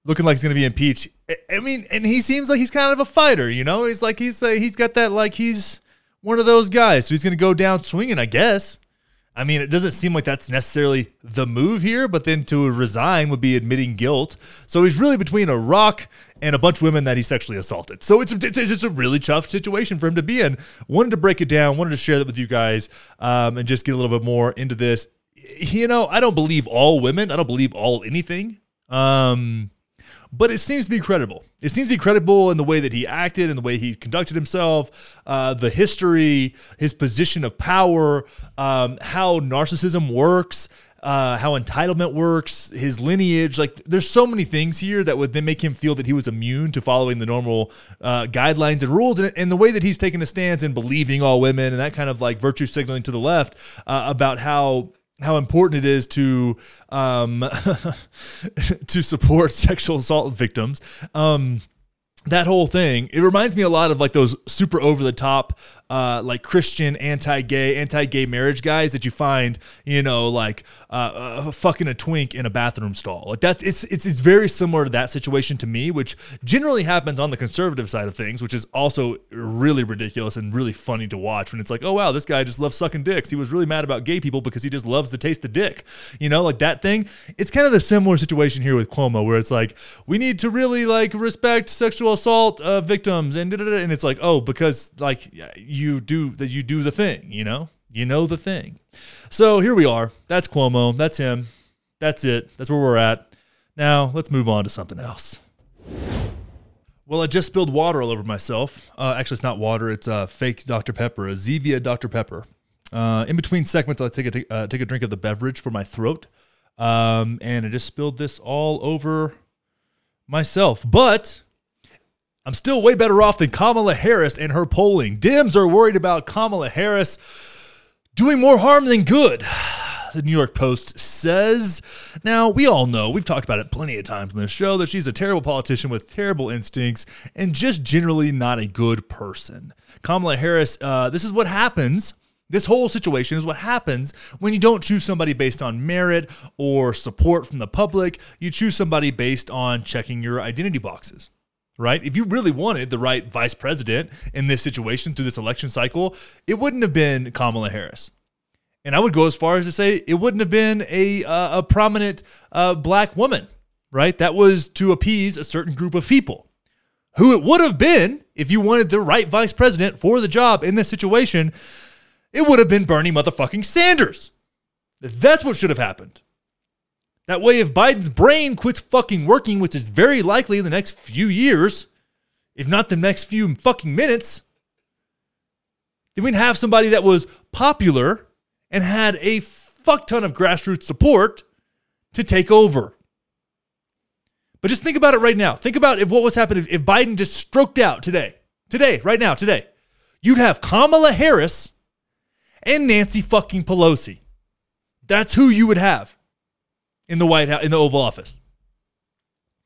looking like he's going to be impeached. I- mean, and he seems like he's kind of a fighter, you know? He's like he's uh, he's got that like he's one of those guys. So he's going to go down swinging, I guess. I mean, it doesn't seem like that's necessarily the move here, but then to resign would be admitting guilt. So he's really between a rock and a bunch of women that he sexually assaulted. So it's, it's, it's just a really tough situation for him to be in. Wanted to break it down, wanted to share that with you guys um, and just get a little bit more into this. You know, I don't believe all women, I don't believe all anything. Um, but it seems to be credible. It seems to be credible in the way that he acted, in the way he conducted himself, uh, the history, his position of power, um, how narcissism works, uh, how entitlement works, his lineage. Like, there's so many things here that would then make him feel that he was immune to following the normal uh, guidelines and rules. And, and the way that he's taken a stance in believing all women and that kind of like virtue signaling to the left uh, about how how important it is to um, to support sexual assault victims. Um, that whole thing, it reminds me a lot of like those super over the top, uh, like Christian anti-gay, anti-gay marriage guys that you find, you know, like uh, uh, fucking a twink in a bathroom stall. Like that's it's it's it's very similar to that situation to me, which generally happens on the conservative side of things, which is also really ridiculous and really funny to watch when it's like, oh wow, this guy just loves sucking dicks. He was really mad about gay people because he just loves the taste of dick. You know, like that thing. It's kind of the similar situation here with Cuomo, where it's like we need to really like respect sexual assault uh, victims and and it's like oh because like you do that you do the thing, you know, you know the thing. So here we are. That's Cuomo. That's him. That's it. That's where we're at. Now let's move on to something else. Well, I just spilled water all over myself. Uh, actually, it's not water. It's uh, fake Dr. Pepper, a Zevia Dr. Pepper. Uh, in between segments, I take a uh, take a drink of the beverage for my throat, um, and I just spilled this all over myself. But I'm still way better off than Kamala Harris and her polling. Dems are worried about Kamala Harris doing more harm than good. The New York Post says. Now, we all know, we've talked about it plenty of times on this show, that she's a terrible politician with terrible instincts and just generally not a good person. Kamala Harris, uh, this is what happens. This whole situation is what happens when you don't choose somebody based on merit or support from the public. You choose somebody based on checking your identity boxes right? If you really wanted the right vice president in this situation through this election cycle, it wouldn't have been Kamala Harris. And I would go as far as to say it wouldn't have been a uh, a prominent uh, black woman, right? That was to appease a certain group of people. Who it would have been if you wanted the right vice president for the job in this situation, it would have been Bernie motherfucking Sanders. That's what should have happened. That way, if Biden's brain quits fucking working, which is very likely in the next few years, if not the next few fucking minutes, then we'd have somebody that was popular and had a fuck ton of grassroots support to take over. But just think about it right now. Think about if what was happening if Biden just stroked out today, today, right now, today. You'd have Kamala Harris and Nancy fucking Pelosi. That's who you would have in the White House, in the Oval Office,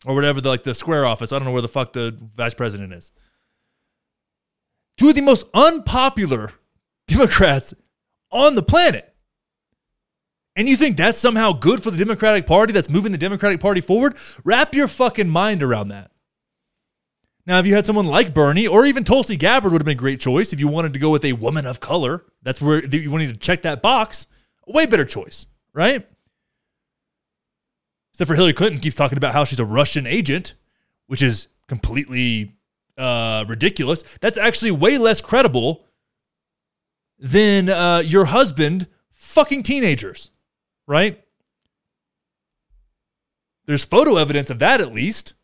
or whatever the like the square office. I don't know where the fuck the vice president is. Two of the most unpopular Democrats on the planet. And you think that's somehow good for the Democratic Party that's moving the Democratic Party forward? Wrap your fucking mind around that. Now, if you had someone like Bernie or even Tulsi Gabbard would have been a great choice if you wanted to go with a woman of color. That's where you wanted to check that box. A way better choice, right? Except for Hillary Clinton keeps talking about how she's a Russian agent, which is completely uh, ridiculous. That's actually way less credible than uh, your husband fucking teenagers, right? There's photo evidence of that at least,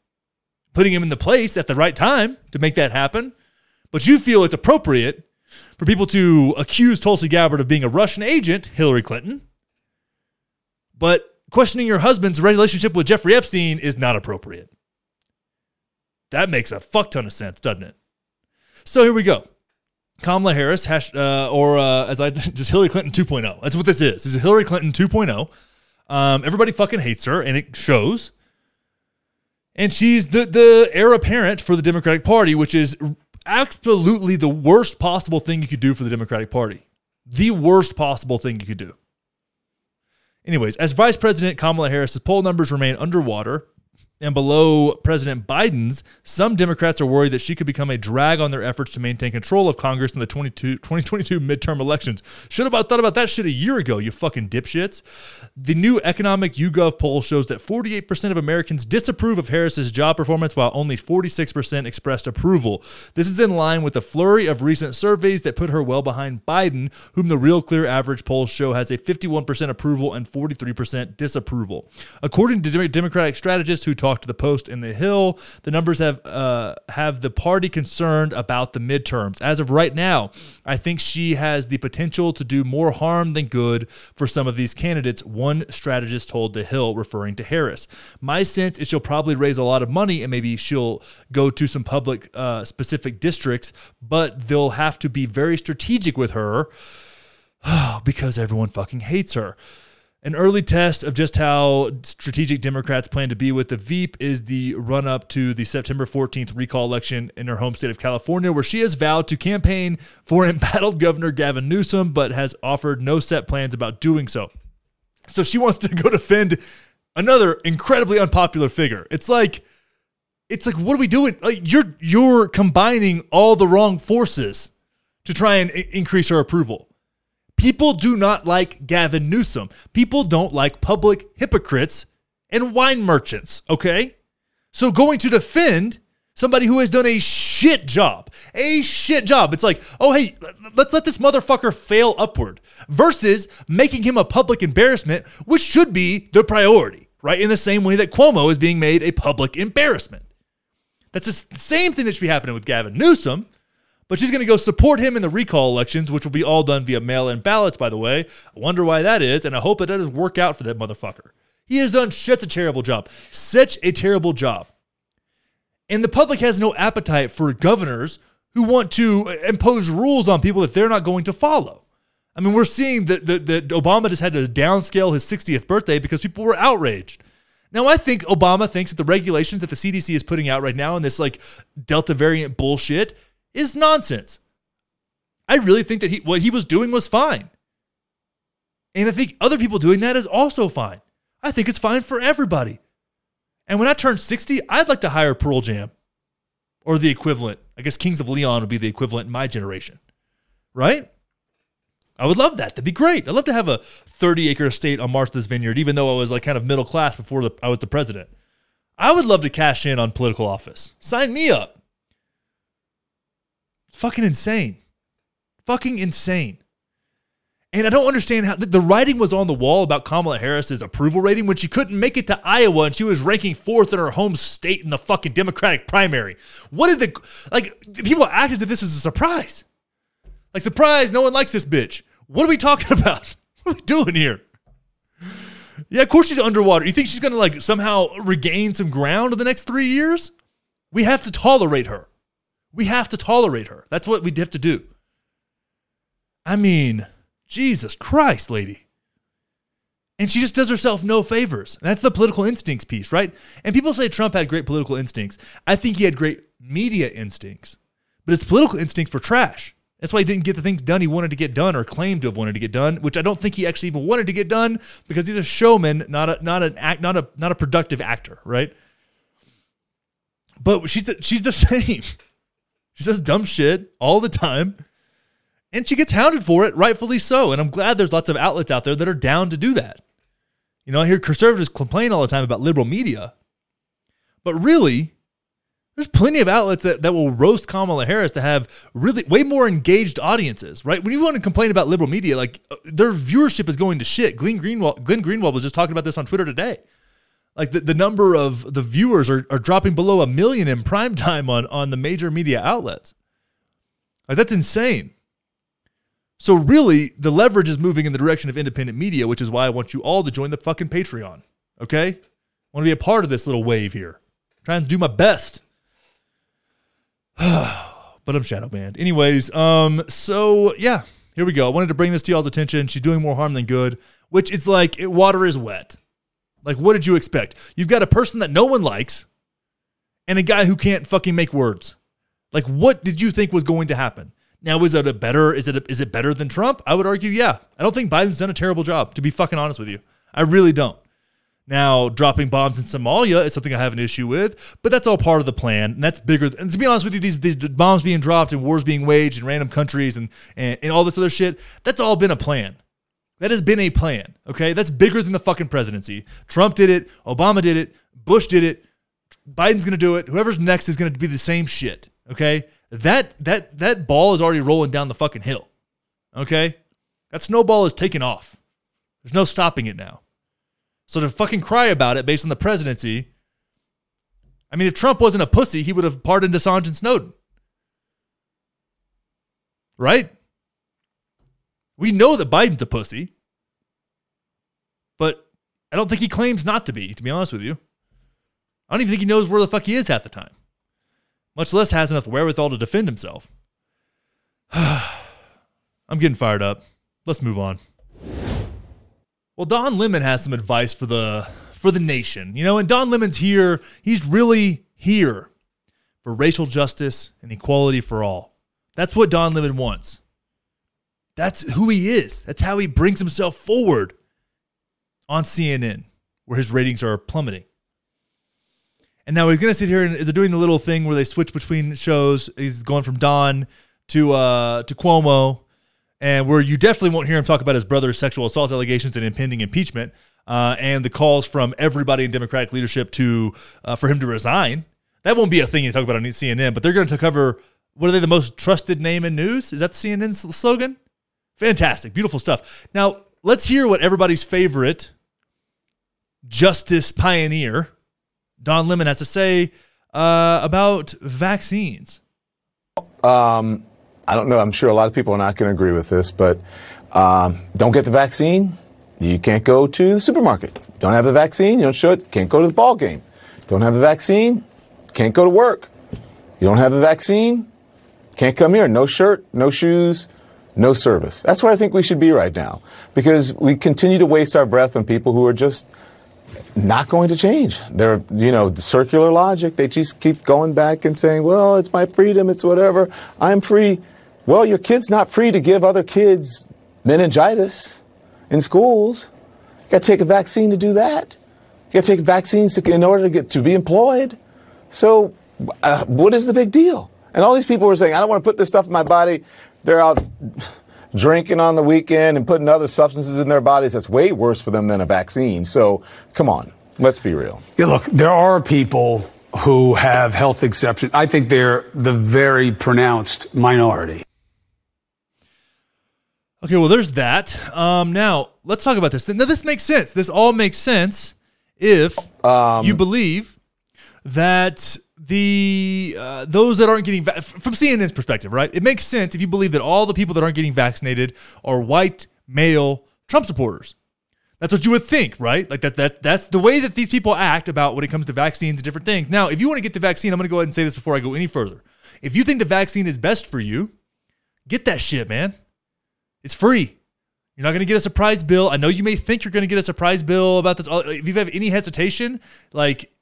putting him in the place at the right time to make that happen. But you feel it's appropriate for people to accuse Tulsi Gabbard of being a Russian agent, Hillary Clinton. But questioning your husband's relationship with Jeffrey Epstein is not appropriate. That makes a fuck ton of sense, doesn't it? So here we go. Kamala Harris, hash, uh, or uh, as I just Hillary Clinton 2.0. That's what this is. This is Hillary Clinton 2.0. Um, everybody fucking hates her, and it shows. And she's the the heir apparent for the Democratic Party, which is absolutely the worst possible thing you could do for the Democratic Party. The worst possible thing you could do. Anyways, as Vice President, Kamala Harris's poll numbers remain underwater and below President Biden's, some Democrats are worried that she could become a drag on their efforts to maintain control of Congress in the 2022 midterm elections. Should have thought about that shit a year ago, you fucking dipshits. The new economic YouGov poll shows that 48% of Americans disapprove of Harris's job performance, while only 46% expressed approval. This is in line with the flurry of recent surveys that put her well behind Biden, whom the Real Clear average polls show has a 51% approval and 43% disapproval. According to Democratic strategists who talk talked to the Post and the Hill. The numbers have uh, have the party concerned about the midterms. As of right now, I think she has the potential to do more harm than good for some of these candidates. One strategist told the Hill, referring to Harris. My sense is she'll probably raise a lot of money and maybe she'll go to some public uh, specific districts, but they'll have to be very strategic with her because everyone fucking hates her. An early test of just how strategic Democrats plan to be with the Veep is the run up to the September 14th recall election in her home state of California, where she has vowed to campaign for embattled Governor Gavin Newsom, but has offered no set plans about doing so. So she wants to go defend another incredibly unpopular figure. It's like, it's like, what are we doing? Like you're you're combining all the wrong forces to try and increase her approval. People do not like Gavin Newsom. People don't like public hypocrites and wine merchants, okay? So going to defend somebody who has done a shit job, a shit job. It's like, oh, hey, let's let this motherfucker fail upward versus making him a public embarrassment, which should be the priority, right? In the same way that Cuomo is being made a public embarrassment. That's the same thing that should be happening with Gavin Newsom. But she's going to go support him in the recall elections, which will be all done via mail in ballots, by the way. I wonder why that is, and I hope it doesn't work out for that motherfucker. He has done such a terrible job. Such a terrible job. And the public has no appetite for governors who want to uh, impose rules on people that they're not going to follow. I mean, we're seeing that, that, that Obama just had to downscale his 60th birthday because people were outraged. Now, I think Obama thinks that the regulations that the CDC is putting out right now in this like Delta variant bullshit is nonsense. I really think that he, what he was doing was fine. And I think other people doing that is also fine. I think it's fine for everybody. And when I turn 60, I'd like to hire Pearl Jam or the equivalent. I guess Kings of Leon would be the equivalent in my generation, right? I would love that. That'd be great. I'd love to have a 30 acre estate on Martha's Vineyard, even though I was like kind of middle class before the, I was the president. I would love to cash in on political office. Sign me up. Fucking insane. Fucking insane. And I don't understand how the writing was on the wall about Kamala Harris's approval rating when she couldn't make it to Iowa and she was ranking fourth in her home state in the fucking Democratic primary. What did the like people act as if this is a surprise? Like surprise, no one likes this bitch. What are we talking about? What are we doing here? Yeah, of course she's underwater. You think she's gonna like somehow regain some ground in the next three years? We have to tolerate her. We have to tolerate her. That's what we have to do. I mean, Jesus Christ, lady. And she just does herself no favors. That's the political instincts piece, right? And people say Trump had great political instincts. I think he had great media instincts, but his political instincts were trash. That's why he didn't get the things done he wanted to get done or claimed to have wanted to get done, which I don't think he actually even wanted to get done because he's a showman, not a not an act, not a not a productive actor, right? But she's the, she's the same. She says dumb shit all the time, and she gets hounded for it, rightfully so. And I'm glad there's lots of outlets out there that are down to do that. You know, I hear conservatives complain all the time about liberal media, but really, there's plenty of outlets that, that will roast Kamala Harris to have really way more engaged audiences, right? When you want to complain about liberal media, like uh, their viewership is going to shit. Glenn Greenwald, Glenn Greenwald was just talking about this on Twitter today. Like the, the number of the viewers are, are dropping below a million in prime time on, on the major media outlets. Like that's insane. So really, the leverage is moving in the direction of independent media, which is why I want you all to join the fucking Patreon. Okay? I want to be a part of this little wave here. trying to do my best. but I'm shadow banned. Anyways, um, so yeah, here we go. I wanted to bring this to y'all's attention. She's doing more harm than good, which it's like it, water is wet. Like, what did you expect? You've got a person that no one likes and a guy who can't fucking make words. Like, what did you think was going to happen? Now, is it a better? Is it a, is it better than Trump? I would argue, yeah. I don't think Biden's done a terrible job. To be fucking honest with you, I really don't. Now, dropping bombs in Somalia is something I have an issue with, but that's all part of the plan, and that's bigger. And to be honest with you, these, these bombs being dropped and wars being waged in random countries and, and, and all this other shit, that's all been a plan. That has been a plan, okay? That's bigger than the fucking presidency. Trump did it, Obama did it, Bush did it, Biden's gonna do it, whoever's next is gonna be the same shit, okay? That that that ball is already rolling down the fucking hill. Okay? That snowball is taking off. There's no stopping it now. So to fucking cry about it based on the presidency, I mean, if Trump wasn't a pussy, he would have pardoned Assange and Snowden. Right? We know that Biden's a pussy, but I don't think he claims not to be, to be honest with you. I don't even think he knows where the fuck he is half the time, much less has enough wherewithal to defend himself. I'm getting fired up. Let's move on. Well, Don Lemon has some advice for the for the nation. You know, and Don Lemon's here, he's really here for racial justice and equality for all. That's what Don Lemon wants. That's who he is. That's how he brings himself forward on CNN, where his ratings are plummeting. And now he's going to sit here and they're doing the little thing where they switch between shows. He's going from Don to uh, to Cuomo, and where you definitely won't hear him talk about his brother's sexual assault allegations and impending impeachment, uh, and the calls from everybody in Democratic leadership to uh, for him to resign. That won't be a thing you talk about on CNN, but they're going to cover what are they the most trusted name in news? Is that the CNN slogan? Fantastic, beautiful stuff. Now let's hear what everybody's favorite justice pioneer, Don Lemon, has to say uh, about vaccines. Um, I don't know. I'm sure a lot of people are not going to agree with this, but um, don't get the vaccine, you can't go to the supermarket. Don't have the vaccine, you don't show it, can't go to the ball game. Don't have the vaccine, can't go to work. You don't have the vaccine, can't come here. No shirt, no shoes, no service. That's where I think we should be right now because we continue to waste our breath on people who are just not going to change. They're, you know, the circular logic. They just keep going back and saying, well, it's my freedom, it's whatever. I'm free. Well, your kid's not free to give other kids meningitis in schools. You got to take a vaccine to do that. You got to take vaccines to, in order to get to be employed. So, uh, what is the big deal? And all these people are saying, I don't want to put this stuff in my body. They're out drinking on the weekend and putting other substances in their bodies. That's way worse for them than a vaccine. So, come on. Let's be real. Yeah, look, there are people who have health exceptions. I think they're the very pronounced minority. Okay, well, there's that. Um, now let's talk about this. Now this makes sense. This all makes sense if Um, you believe that the uh, those that aren't getting va- from CNN's perspective, right? It makes sense if you believe that all the people that aren't getting vaccinated are white male Trump supporters. That's what you would think, right? Like that that that's the way that these people act about when it comes to vaccines and different things. Now, if you want to get the vaccine, I'm going to go ahead and say this before I go any further. If you think the vaccine is best for you, get that shit, man. It's free. You're not going to get a surprise bill. I know you may think you're going to get a surprise bill about this. If you have any hesitation, like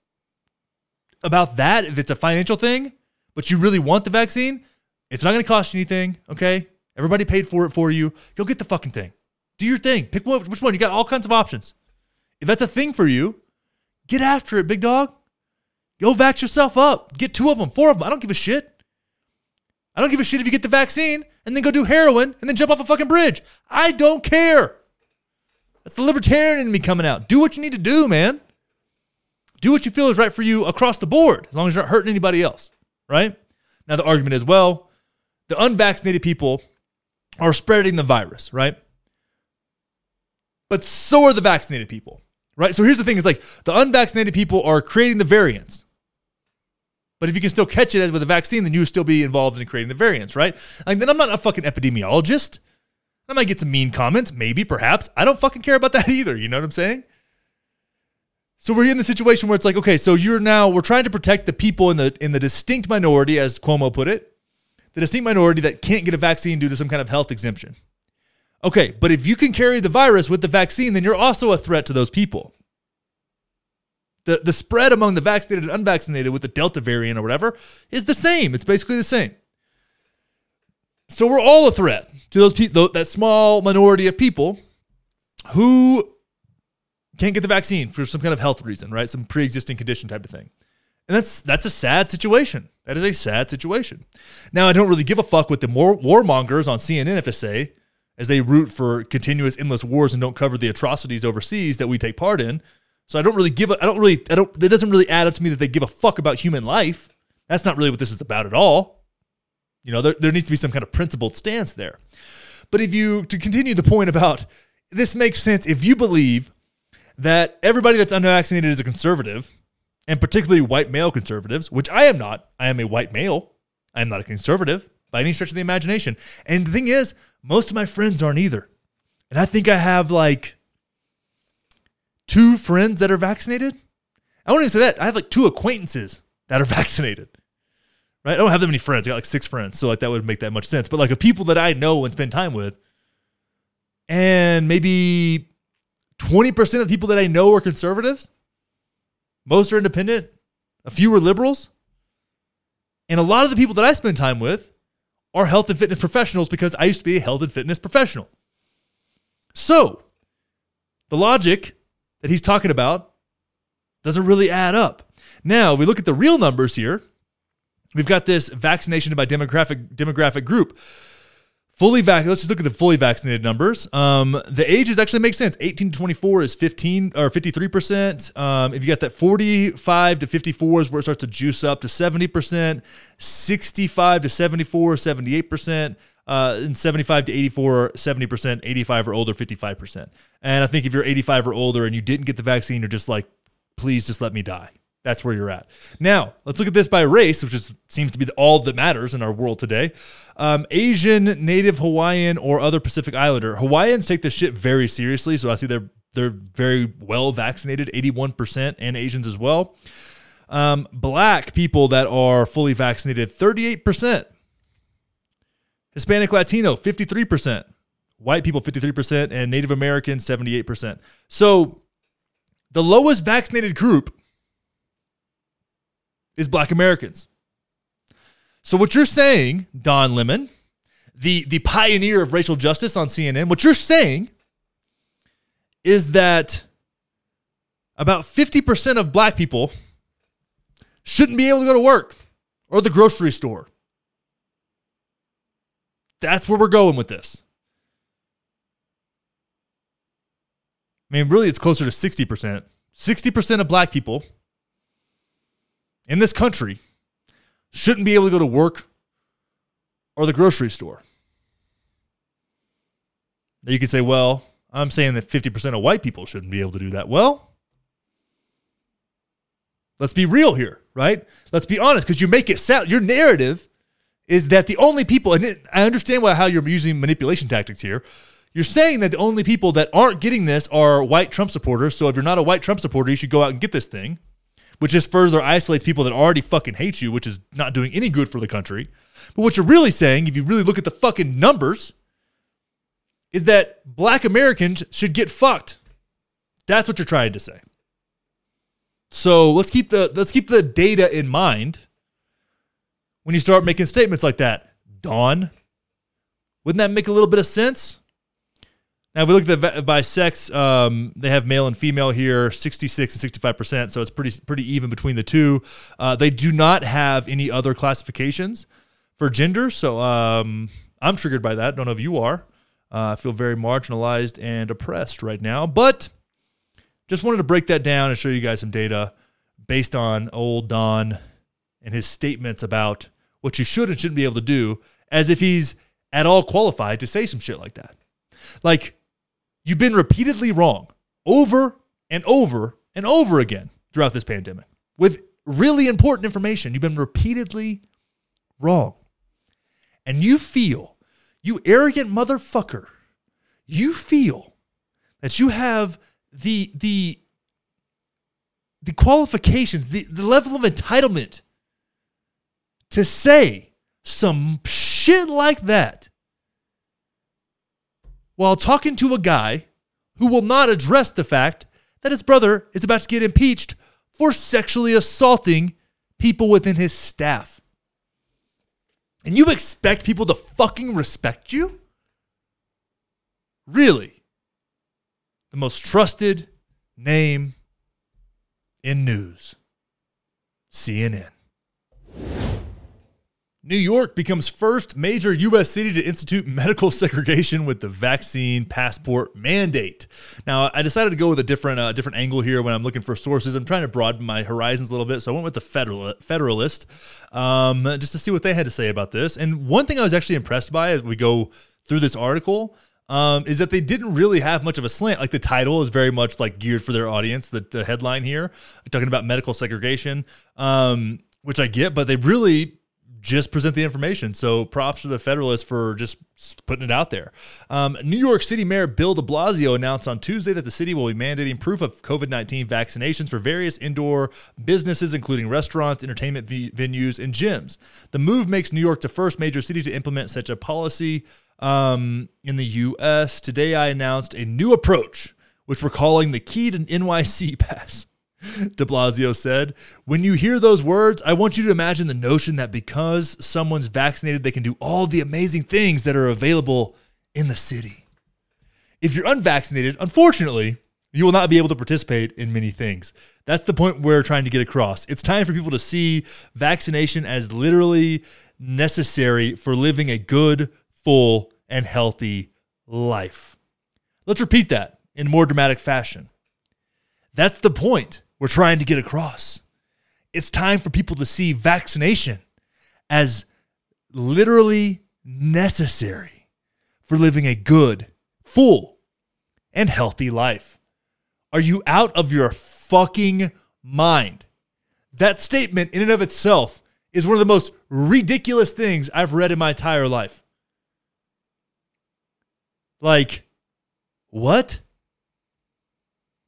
about that, if it's a financial thing, but you really want the vaccine, it's not going to cost you anything. Okay. Everybody paid for it for you. Go get the fucking thing. Do your thing. Pick one, which one. You got all kinds of options. If that's a thing for you, get after it, big dog. Go vax yourself up. Get two of them, four of them. I don't give a shit. I don't give a shit if you get the vaccine and then go do heroin and then jump off a fucking bridge. I don't care. That's the libertarian in me coming out. Do what you need to do, man. Do what you feel is right for you across the board, as long as you're not hurting anybody else, right? Now, the argument is well, the unvaccinated people are spreading the virus, right? But so are the vaccinated people, right? So here's the thing is like the unvaccinated people are creating the variants. But if you can still catch it as with a vaccine, then you still be involved in creating the variants, right? Like then I'm not a fucking epidemiologist. I might get some mean comments, maybe, perhaps. I don't fucking care about that either. You know what I'm saying? So we're in the situation where it's like, okay, so you're now we're trying to protect the people in the in the distinct minority, as Cuomo put it, the distinct minority that can't get a vaccine due to some kind of health exemption. Okay, but if you can carry the virus with the vaccine, then you're also a threat to those people. The the spread among the vaccinated and unvaccinated with the Delta variant or whatever is the same. It's basically the same. So we're all a threat to those people, that small minority of people who can't get the vaccine for some kind of health reason, right? Some pre-existing condition type of thing. And that's that's a sad situation. That is a sad situation. Now, I don't really give a fuck what the war warmongers on CNN have to say as they root for continuous endless wars and don't cover the atrocities overseas that we take part in. So I don't really give a I don't really I don't it doesn't really add up to me that they give a fuck about human life. That's not really what this is about at all. You know, there, there needs to be some kind of principled stance there. But if you to continue the point about this makes sense if you believe that everybody that's unvaccinated is a conservative, and particularly white male conservatives, which I am not. I am a white male. I am not a conservative by any stretch of the imagination. And the thing is, most of my friends aren't either. And I think I have like two friends that are vaccinated. I won't even say that. I have like two acquaintances that are vaccinated. Right? I don't have that many friends. I got like six friends. So like that would make that much sense. But like of people that I know and spend time with, and maybe 20% of people that I know are conservatives. Most are independent. A few are liberals. And a lot of the people that I spend time with are health and fitness professionals because I used to be a health and fitness professional. So, the logic that he's talking about doesn't really add up. Now, if we look at the real numbers here, we've got this vaccination by demographic demographic group. Fully vac. Let's just look at the fully vaccinated numbers. Um, the ages actually make sense. 18 to 24 is 15 or 53 percent. Um, if you got that 45 to 54 is where it starts to juice up to 70 percent. 65 to 74, 78 percent. Uh, and 75 to 84, 70 percent. 85 or older, 55 percent. And I think if you're 85 or older and you didn't get the vaccine, you're just like, please just let me die. That's where you're at. Now, let's look at this by race, which is, seems to be all that matters in our world today. Um, Asian, Native Hawaiian, or other Pacific Islander. Hawaiians take this shit very seriously, so I see they're they're very well vaccinated, 81%, and Asians as well. Um, black people that are fully vaccinated, 38%. Hispanic Latino, 53%. White people, 53%, and Native American, 78%. So the lowest vaccinated group is black Americans. So what you're saying, Don Lemon, the the pioneer of racial justice on CNN, what you're saying is that about 50% of black people shouldn't be able to go to work or the grocery store. That's where we're going with this. I mean, really, it's closer to 60%, 60% of black people in this country shouldn't be able to go to work or the grocery store. Now you could say, well, I'm saying that 50% of white people shouldn't be able to do that. Well, let's be real here, right? Let's be honest because you make it sound, your narrative is that the only people, and it, I understand how you're using manipulation tactics here. You're saying that the only people that aren't getting this are white Trump supporters. So if you're not a white Trump supporter, you should go out and get this thing, which just further isolates people that already fucking hate you, which is not doing any good for the country. But what you're really saying, if you really look at the fucking numbers, is that black Americans should get fucked. That's what you're trying to say. So let's keep the let's keep the data in mind when you start making statements like that. Don, wouldn't that make a little bit of sense? Now, if we look at the by sex, um, they have male and female here, 66 and 65 percent. So it's pretty pretty even between the two. Uh, they do not have any other classifications for gender. So um, I'm triggered by that. Don't know if you are. Uh, I feel very marginalized and oppressed right now, but just wanted to break that down and show you guys some data based on old Don and his statements about what you should and shouldn't be able to do, as if he's at all qualified to say some shit like that. Like, you've been repeatedly wrong over and over and over again throughout this pandemic with really important information. You've been repeatedly wrong. And you feel you arrogant motherfucker, you feel that you have the the the qualifications, the, the level of entitlement to say some shit like that while talking to a guy who will not address the fact that his brother is about to get impeached for sexually assaulting people within his staff. And you expect people to fucking respect you? Really? The most trusted name in news CNN. New York becomes first major U.S. city to institute medical segregation with the vaccine passport mandate. Now, I decided to go with a different uh, different angle here when I'm looking for sources. I'm trying to broaden my horizons a little bit, so I went with the Federal Federalist um, just to see what they had to say about this. And one thing I was actually impressed by as we go through this article um, is that they didn't really have much of a slant. Like the title is very much like geared for their audience. The, the headline here talking about medical segregation, um, which I get, but they really just present the information. So props to the Federalists for just putting it out there. Um, New York City Mayor Bill de Blasio announced on Tuesday that the city will be mandating proof of COVID 19 vaccinations for various indoor businesses, including restaurants, entertainment v- venues, and gyms. The move makes New York the first major city to implement such a policy um, in the U.S. Today, I announced a new approach, which we're calling the Key to NYC Pass. de Blasio said, When you hear those words, I want you to imagine the notion that because someone's vaccinated, they can do all the amazing things that are available in the city. If you're unvaccinated, unfortunately, you will not be able to participate in many things. That's the point we're trying to get across. It's time for people to see vaccination as literally necessary for living a good, full, and healthy life. Let's repeat that in more dramatic fashion. That's the point we're trying to get across. It's time for people to see vaccination as literally necessary for living a good, full, and healthy life. Are you out of your fucking mind? That statement, in and of itself, is one of the most ridiculous things I've read in my entire life. Like, what?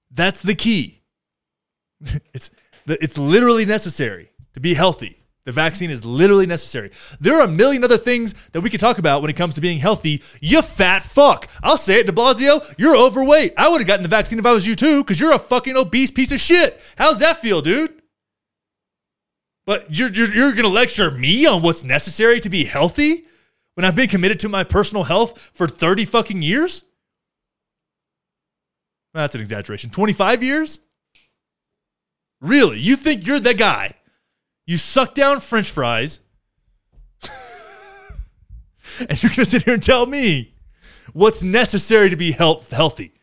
That's the key. it's it's literally necessary to be healthy. The vaccine is literally necessary. There are a million other things that we could talk about when it comes to being healthy. You fat fuck. I'll say it, de Blasio, you're overweight. I would have gotten the vaccine if I was you too, because you're a fucking obese piece of shit. How's that feel, dude? But you're, you're, you're going to lecture me on what's necessary to be healthy when I've been committed to my personal health for 30 fucking years? That's an exaggeration. 25 years? Really? You think you're the guy? You suck down french fries and you're going to sit here and tell me what's necessary to be health healthy.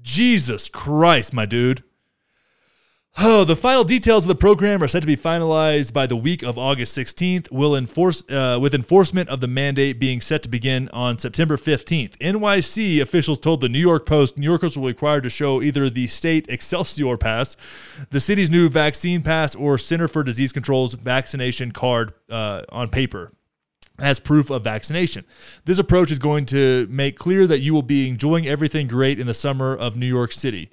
Jesus Christ, my dude. Oh, the final details of the program are set to be finalized by the week of August 16th, will enforce uh, with enforcement of the mandate being set to begin on September 15th. NYC officials told the New York Post New Yorkers will be required to show either the state Excelsior pass, the city's new vaccine pass, or Center for Disease Control's vaccination card uh, on paper as proof of vaccination. This approach is going to make clear that you will be enjoying everything great in the summer of New York City.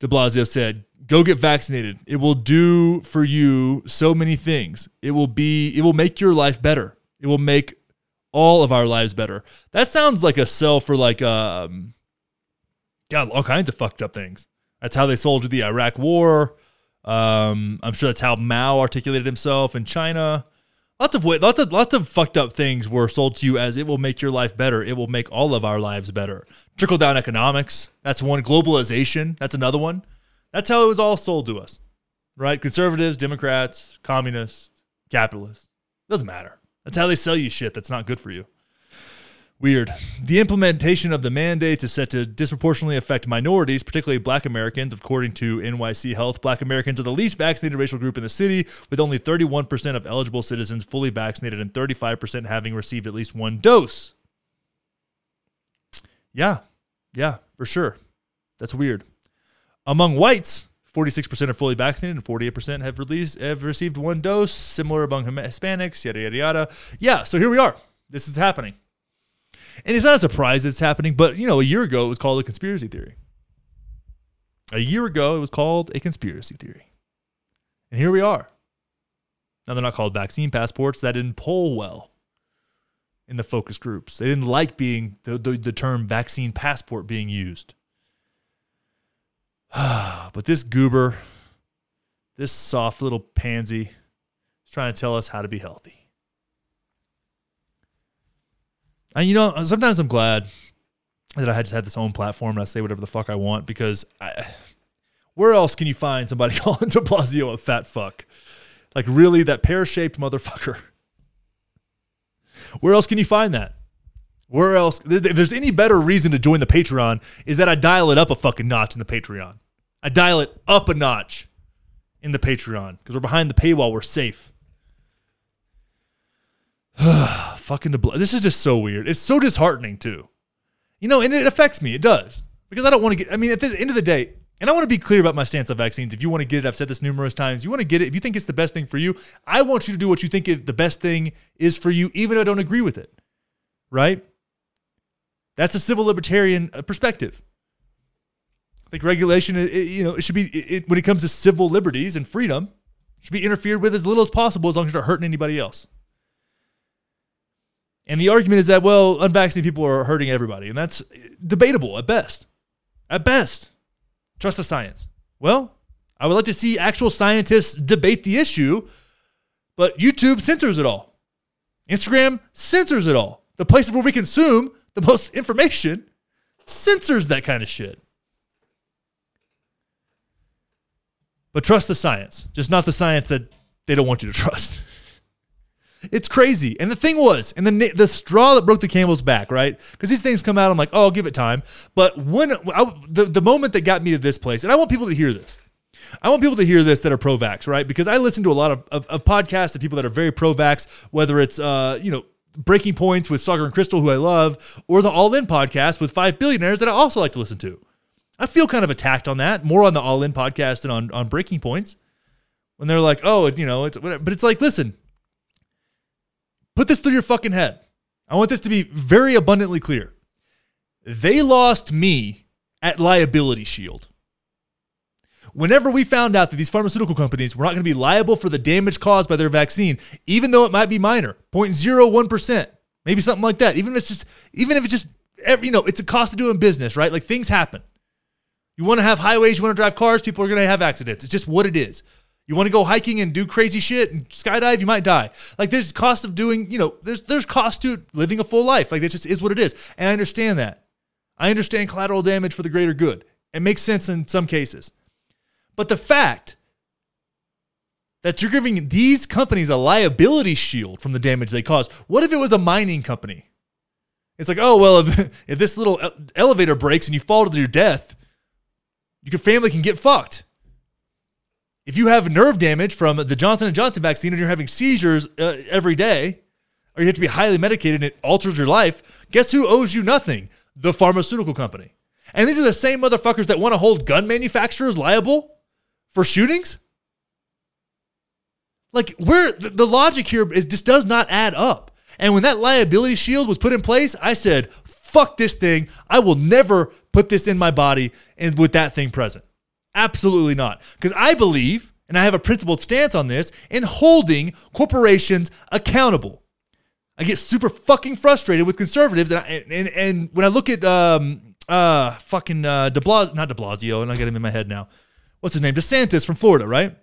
De Blasio said, "Go get vaccinated. It will do for you so many things. It will be it will make your life better. It will make all of our lives better." That sounds like a sell for like um God, all kinds of fucked up things. That's how they sold you the Iraq war. Um, I'm sure that's how Mao articulated himself in China. Lots of lots of lots of fucked up things were sold to you as it will make your life better. It will make all of our lives better. Trickle down economics. That's one. Globalization. That's another one. That's how it was all sold to us, right? Conservatives, Democrats, communists, capitalists. Doesn't matter. That's how they sell you shit that's not good for you. Weird. The implementation of the mandates is set to disproportionately affect minorities, particularly black Americans. According to NYC Health, black Americans are the least vaccinated racial group in the city, with only 31% of eligible citizens fully vaccinated and 35% having received at least one dose. Yeah, yeah, for sure. That's weird. Among whites, 46% are fully vaccinated and 48% have, released, have received one dose. Similar among Hispanics, yada, yada, yada. Yeah, so here we are. This is happening. And it's not a surprise it's happening, but you know, a year ago it was called a conspiracy theory. A year ago it was called a conspiracy theory. And here we are. Now they're not called vaccine passports. That didn't poll well in the focus groups. They didn't like being the, the, the term vaccine passport being used. but this goober, this soft little pansy, is trying to tell us how to be healthy. And you know, sometimes I'm glad that I had just had this own platform and I say whatever the fuck I want because I, where else can you find somebody calling De Blasio a fat fuck? Like really, that pear-shaped motherfucker. Where else can you find that? Where else? If there's any better reason to join the Patreon, is that I dial it up a fucking notch in the Patreon. I dial it up a notch in the Patreon because we're behind the paywall. We're safe. fucking the blood. This is just so weird. It's so disheartening too. You know, and it affects me. It does because I don't want to get. I mean, at the end of the day, and I want to be clear about my stance on vaccines. If you want to get it, I've said this numerous times. You want to get it. If you think it's the best thing for you, I want you to do what you think the best thing is for you, even if I don't agree with it. Right? That's a civil libertarian uh, perspective. I think regulation, you know, it should be it, when it comes to civil liberties and freedom, should be interfered with as little as possible, as long as you're not hurting anybody else. And the argument is that, well, unvaccinated people are hurting everybody. And that's debatable at best. At best. Trust the science. Well, I would like to see actual scientists debate the issue, but YouTube censors it all. Instagram censors it all. The places where we consume the most information censors that kind of shit. But trust the science, just not the science that they don't want you to trust. It's crazy. And the thing was, and the the straw that broke the camel's back, right? Because these things come out, I'm like, oh, I'll give it time. But when I, the the moment that got me to this place, and I want people to hear this. I want people to hear this that are pro-vax, right? Because I listen to a lot of, of, of podcasts of people that are very pro-vax, whether it's uh, you know, Breaking Points with Saagar and Krystal, who I love, or the All In podcast with five billionaires that I also like to listen to. I feel kind of attacked on that, more on the All In podcast than on, on Breaking Points. When they're like, oh, you know, it's whatever. But it's like, listen, Put this through your fucking head. I want this to be very abundantly clear. They lost me at Liability Shield. Whenever we found out that these pharmaceutical companies were not going to be liable for the damage caused by their vaccine, even though it might be minor, 0.01%, maybe something like that, even if it's just, even if it's just, you know, it's a cost of doing business, right? Like things happen. You want to have highways, you want to drive cars, people are going to have accidents. It's just what it is. You want to go hiking and do crazy shit and skydive, you might die. Like there's cost of doing, you know, there's there's cost to living a full life. Like it just is what it is. And I understand that. I understand collateral damage for the greater good. It makes sense in some cases. But the fact that you're giving these companies a liability shield from the damage they cause. What if it was a mining company? It's like, oh, well, if, if this little elevator breaks and you fall to your death, your family can get fucked. If you have nerve damage from the Johnson & Johnson vaccine and you're having seizures uh, every day, or you have to be highly medicated and it alters your life, guess who owes you nothing? The pharmaceutical company. And these are the same motherfuckers that want to hold gun manufacturers liable for shootings? Like where the, the logic here is just does not add up. And when that liability shield was put in place, I said, fuck this thing. I will never put this in my body and with that thing present. Absolutely not. Because I believe, and I have a principled stance on this, in holding corporations accountable. I get super fucking frustrated with conservatives, and I, and, and when I look at um uh fucking uh De Blasio, not De Blasio, and I get him in my head now. What's his name? DeSantis from Florida, right?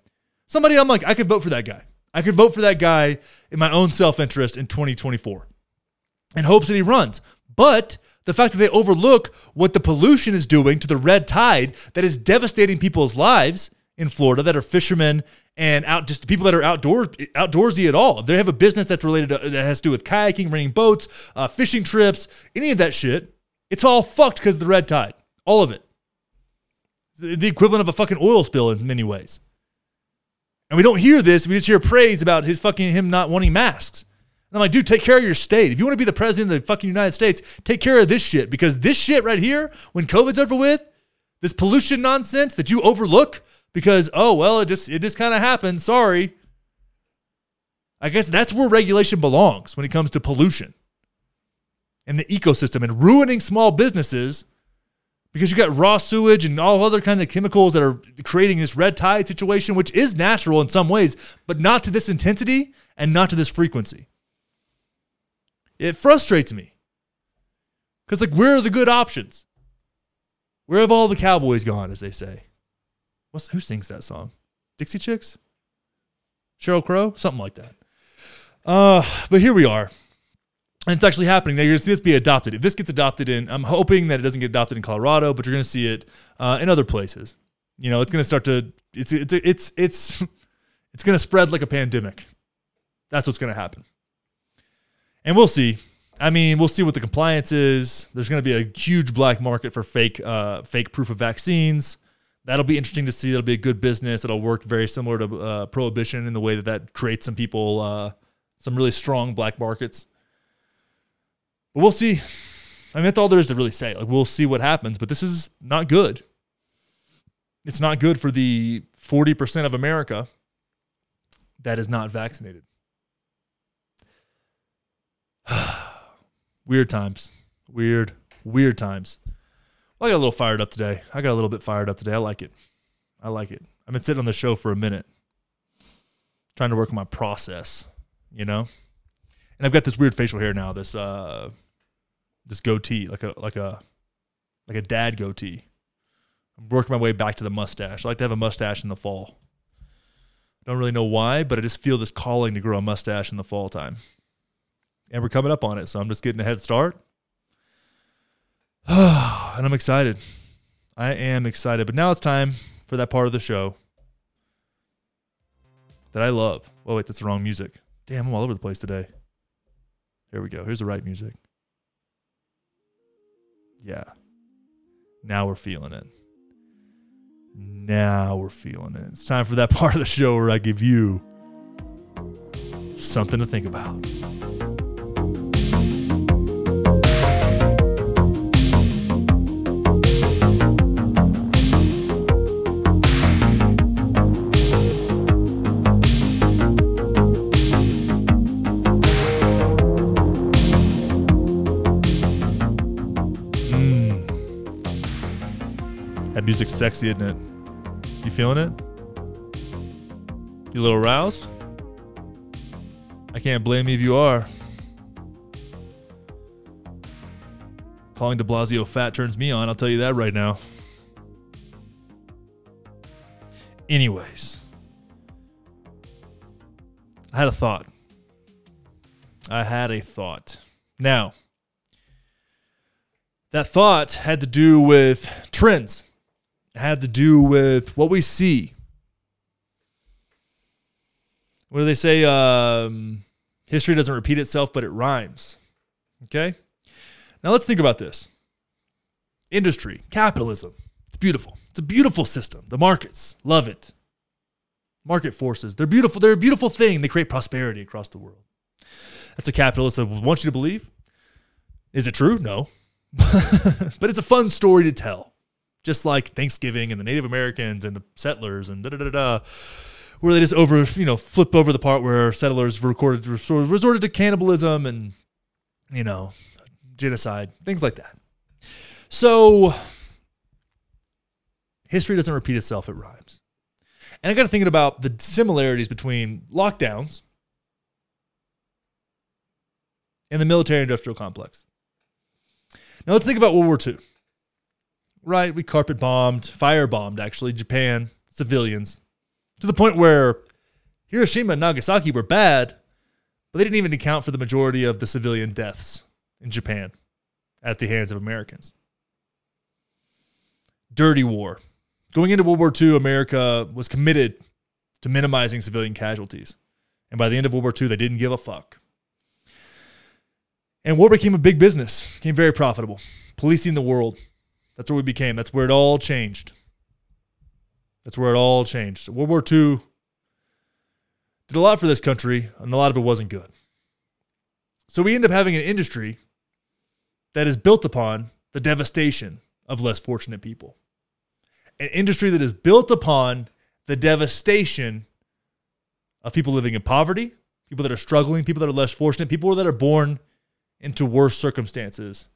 Somebody I'm like, I could vote for that guy. I could vote for that guy in my own self interest in 2024 in hopes that he runs. But the fact that they overlook what the pollution is doing to the red tide that is devastating people's lives in Florida that are fishermen and out just people that are outdoor outdoorsy at all. If they have a business that's related to, that has to do with kayaking, renting boats, uh, fishing trips, any of that shit, it's all fucked because of the red tide. All of it. The equivalent of a fucking oil spill in many ways. And we don't hear this. We just hear praise about his fucking him not wanting masks. I'm like, dude, take care of your state. If you want to be the president of the fucking United States, take care of this shit because this shit right here, when COVID's over with, this pollution nonsense that you overlook because oh well, it just it just kind of happened. Sorry. I guess that's where regulation belongs when it comes to pollution and the ecosystem and ruining small businesses because you got raw sewage and all other kind of chemicals that are creating this red tide situation, which is natural in some ways, but not to this intensity and not to this frequency. It frustrates me. Because, like, where are the good options? Where have all the cowboys gone, as they say? What's, who sings that song? Dixie Chicks? Sheryl Crow? Something like that. Uh, but here we are. And it's actually happening. Now you're going to see this be adopted. If this gets adopted in, I'm hoping that it doesn't get adopted in Colorado, but you're going to see it uh, in other places. You know, it's going to start to it's it's it's it's it's going to spread like a pandemic. That's what's going to happen and we'll see. I mean, we'll see what the compliance is. There's going to be a huge black market for fake, uh, fake proof of vaccines. That'll be interesting to see. That'll be a good business. It'll work very similar to uh, prohibition in the way that that creates some people, uh, some really strong black markets. But we'll see. I mean, that's all there is to really say. Like, we'll see what happens. But this is not good. It's not good for the 40% of America that is not vaccinated. weird times. Weird, weird times. Well, I got a little fired up today. I got a little bit fired up today. I like it. I like it. I've been sitting on the show for a minute, trying to work on my process, you know? And I've got this weird facial hair now, this uh this goatee, like a like a like a dad goatee. I'm working my way back to the mustache. I like to have a mustache in the fall. I Don't really know why, but I just feel this calling to grow a mustache in the fall time and we're coming up on it. So I'm just getting a head start. and I'm excited. I am excited. But now it's time for that part of the show that I love. Oh, wait, that's the wrong music. Damn, I'm all over the place today. Here we go. Here's the right music. Yeah. Now we're feeling it. Now we're feeling it. It's time for that part of the show where I give you something to think about. Music's sexy, isn't it? You feeling it? You a little aroused? I can't blame you if you are. Calling de Blasio fat turns me on, I'll tell you that right now. Anyways, I had a thought. I had a thought. Now, that thought had to do with trends had to do with what we see. What do they say? Um, history doesn't repeat itself, but it rhymes. Okay? Now let's think about this industry, capitalism. It's beautiful. It's a beautiful system. The markets love it. Market forces. They're beautiful. They're a beautiful thing. They create prosperity across the world. That's what capitalists want you to believe. Is it true? No. but it's a fun story to tell. Just like Thanksgiving and the Native Americans and the settlers and da da da da, where they just over, you know, flip over the part where settlers recorded resorted to cannibalism and, you know, genocide, things like that. So history doesn't repeat itself, it rhymes. And I got to thinking about the similarities between lockdowns and the military industrial complex. Now let's think about World War II. Right, we carpet bombed, fire bombed actually Japan civilians to the point where Hiroshima and Nagasaki were bad, but they didn't even account for the majority of the civilian deaths in Japan at the hands of Americans. Dirty war. Going into World War II, America was committed to minimizing civilian casualties. And by the end of World War II, they didn't give a fuck. And war became a big business, became very profitable. Policing the world. That's where we became. That's where it all changed. That's where it all changed. World War II did a lot for this country, and a lot of it wasn't good. So we end up having an industry that is built upon the devastation of less fortunate people. An industry that is built upon the devastation of people living in poverty, people that are struggling, people that are less fortunate, people that are born into worse circumstances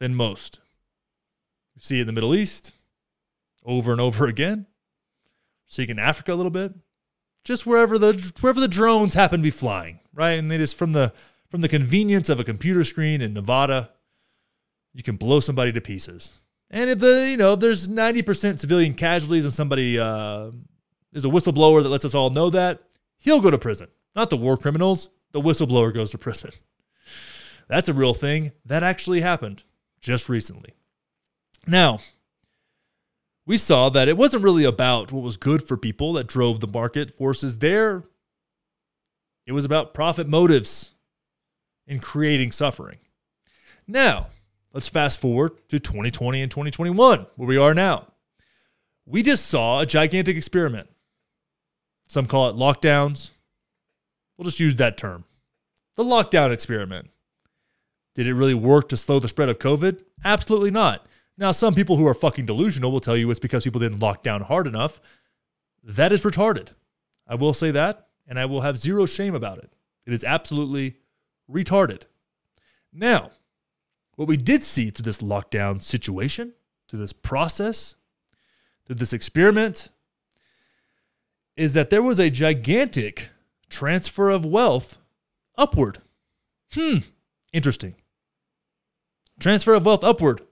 than most. You see it in the Middle East over and over again. See it in Africa a little bit. Just wherever the wherever the drones happen to be flying, right? And they just from the from the convenience of a computer screen in Nevada, you can blow somebody to pieces. And if the you know there's 90% civilian casualties and somebody uh, is a whistleblower that lets us all know that, he'll go to prison. Not the war criminals, the whistleblower goes to prison. That's a real thing. That actually happened just recently. Now, we saw that it wasn't really about what was good for people that drove the market forces there. It was about profit motives in creating suffering. Now, let's fast forward to 2020 and 2021, where we are now. We just saw a gigantic experiment. Some call it lockdowns. We'll just use that term. The lockdown experiment. Did it really work to slow the spread of COVID? Absolutely not. Now, some people who are fucking delusional will tell you it's because people didn't lock down hard enough. That is retarded. I will say that, and I will have zero shame about it. It is absolutely retarded. Now, what we did see through this lockdown situation, through this process, through this experiment, is that there was a gigantic transfer of wealth upward. Hmm, interesting. Transfer of wealth upward.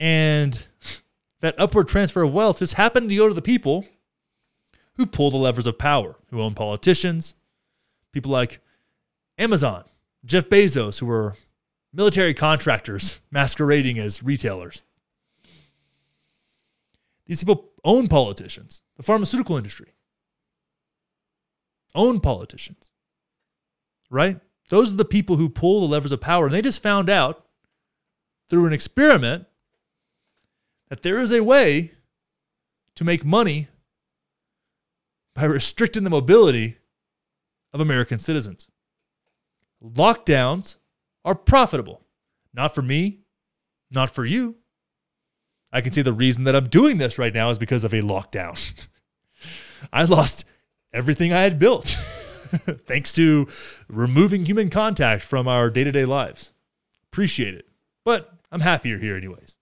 And that upward transfer of wealth just happened to go to the people who pull the levers of power, who own politicians, people like Amazon, Jeff Bezos, who were military contractors masquerading as retailers. These people own politicians, the pharmaceutical industry, own politicians, right? Those are the people who pull the levers of power. And they just found out through an experiment that there is a way to make money by restricting the mobility of American citizens. Lockdowns are profitable. Not for me, not for you. I can see the reason that I'm doing this right now is because of a lockdown. I lost everything I had built thanks to removing human contact from our day to day lives. Appreciate it. But I'm happier here, anyways.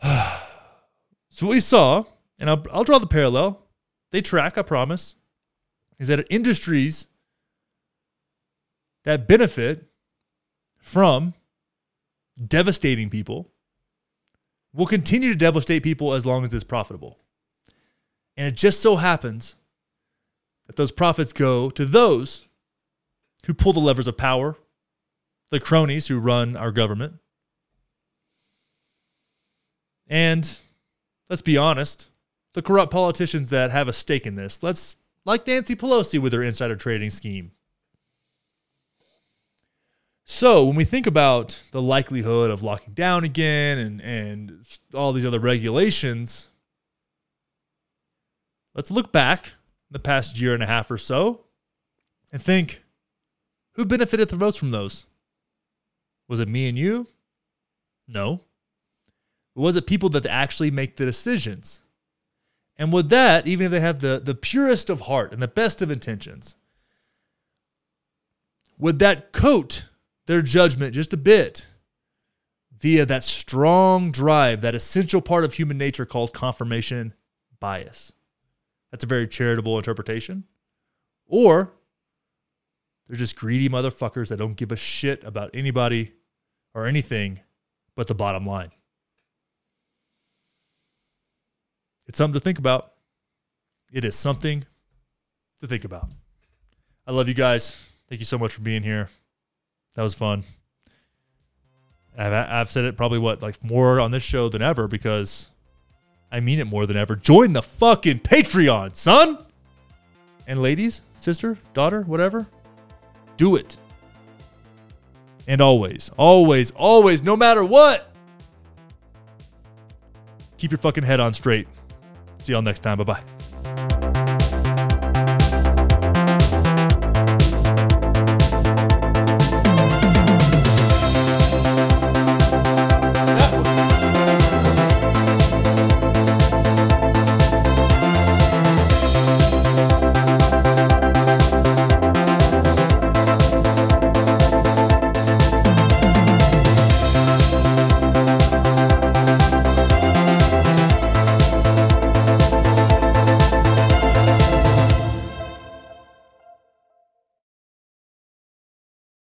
so, what we saw, and I'll, I'll draw the parallel, they track, I promise, is that industries that benefit from devastating people will continue to devastate people as long as it's profitable. And it just so happens that those profits go to those who pull the levers of power, the cronies who run our government. And let's be honest, the corrupt politicians that have a stake in this. Let's like Nancy Pelosi with her insider trading scheme. So when we think about the likelihood of locking down again and, and all these other regulations, let's look back the past year and a half or so and think who benefited the most from those? Was it me and you? No. Was it people that actually make the decisions? And with that, even if they have the, the purest of heart and the best of intentions, would that coat their judgment just a bit via that strong drive, that essential part of human nature called confirmation bias? That's a very charitable interpretation. Or they're just greedy motherfuckers that don't give a shit about anybody or anything but the bottom line. It's something to think about. It is something to think about. I love you guys. Thank you so much for being here. That was fun. I've, I've said it probably what, like more on this show than ever because I mean it more than ever. Join the fucking Patreon, son. And ladies, sister, daughter, whatever, do it. And always, always, always, no matter what, keep your fucking head on straight. See y'all next time. Bye bye.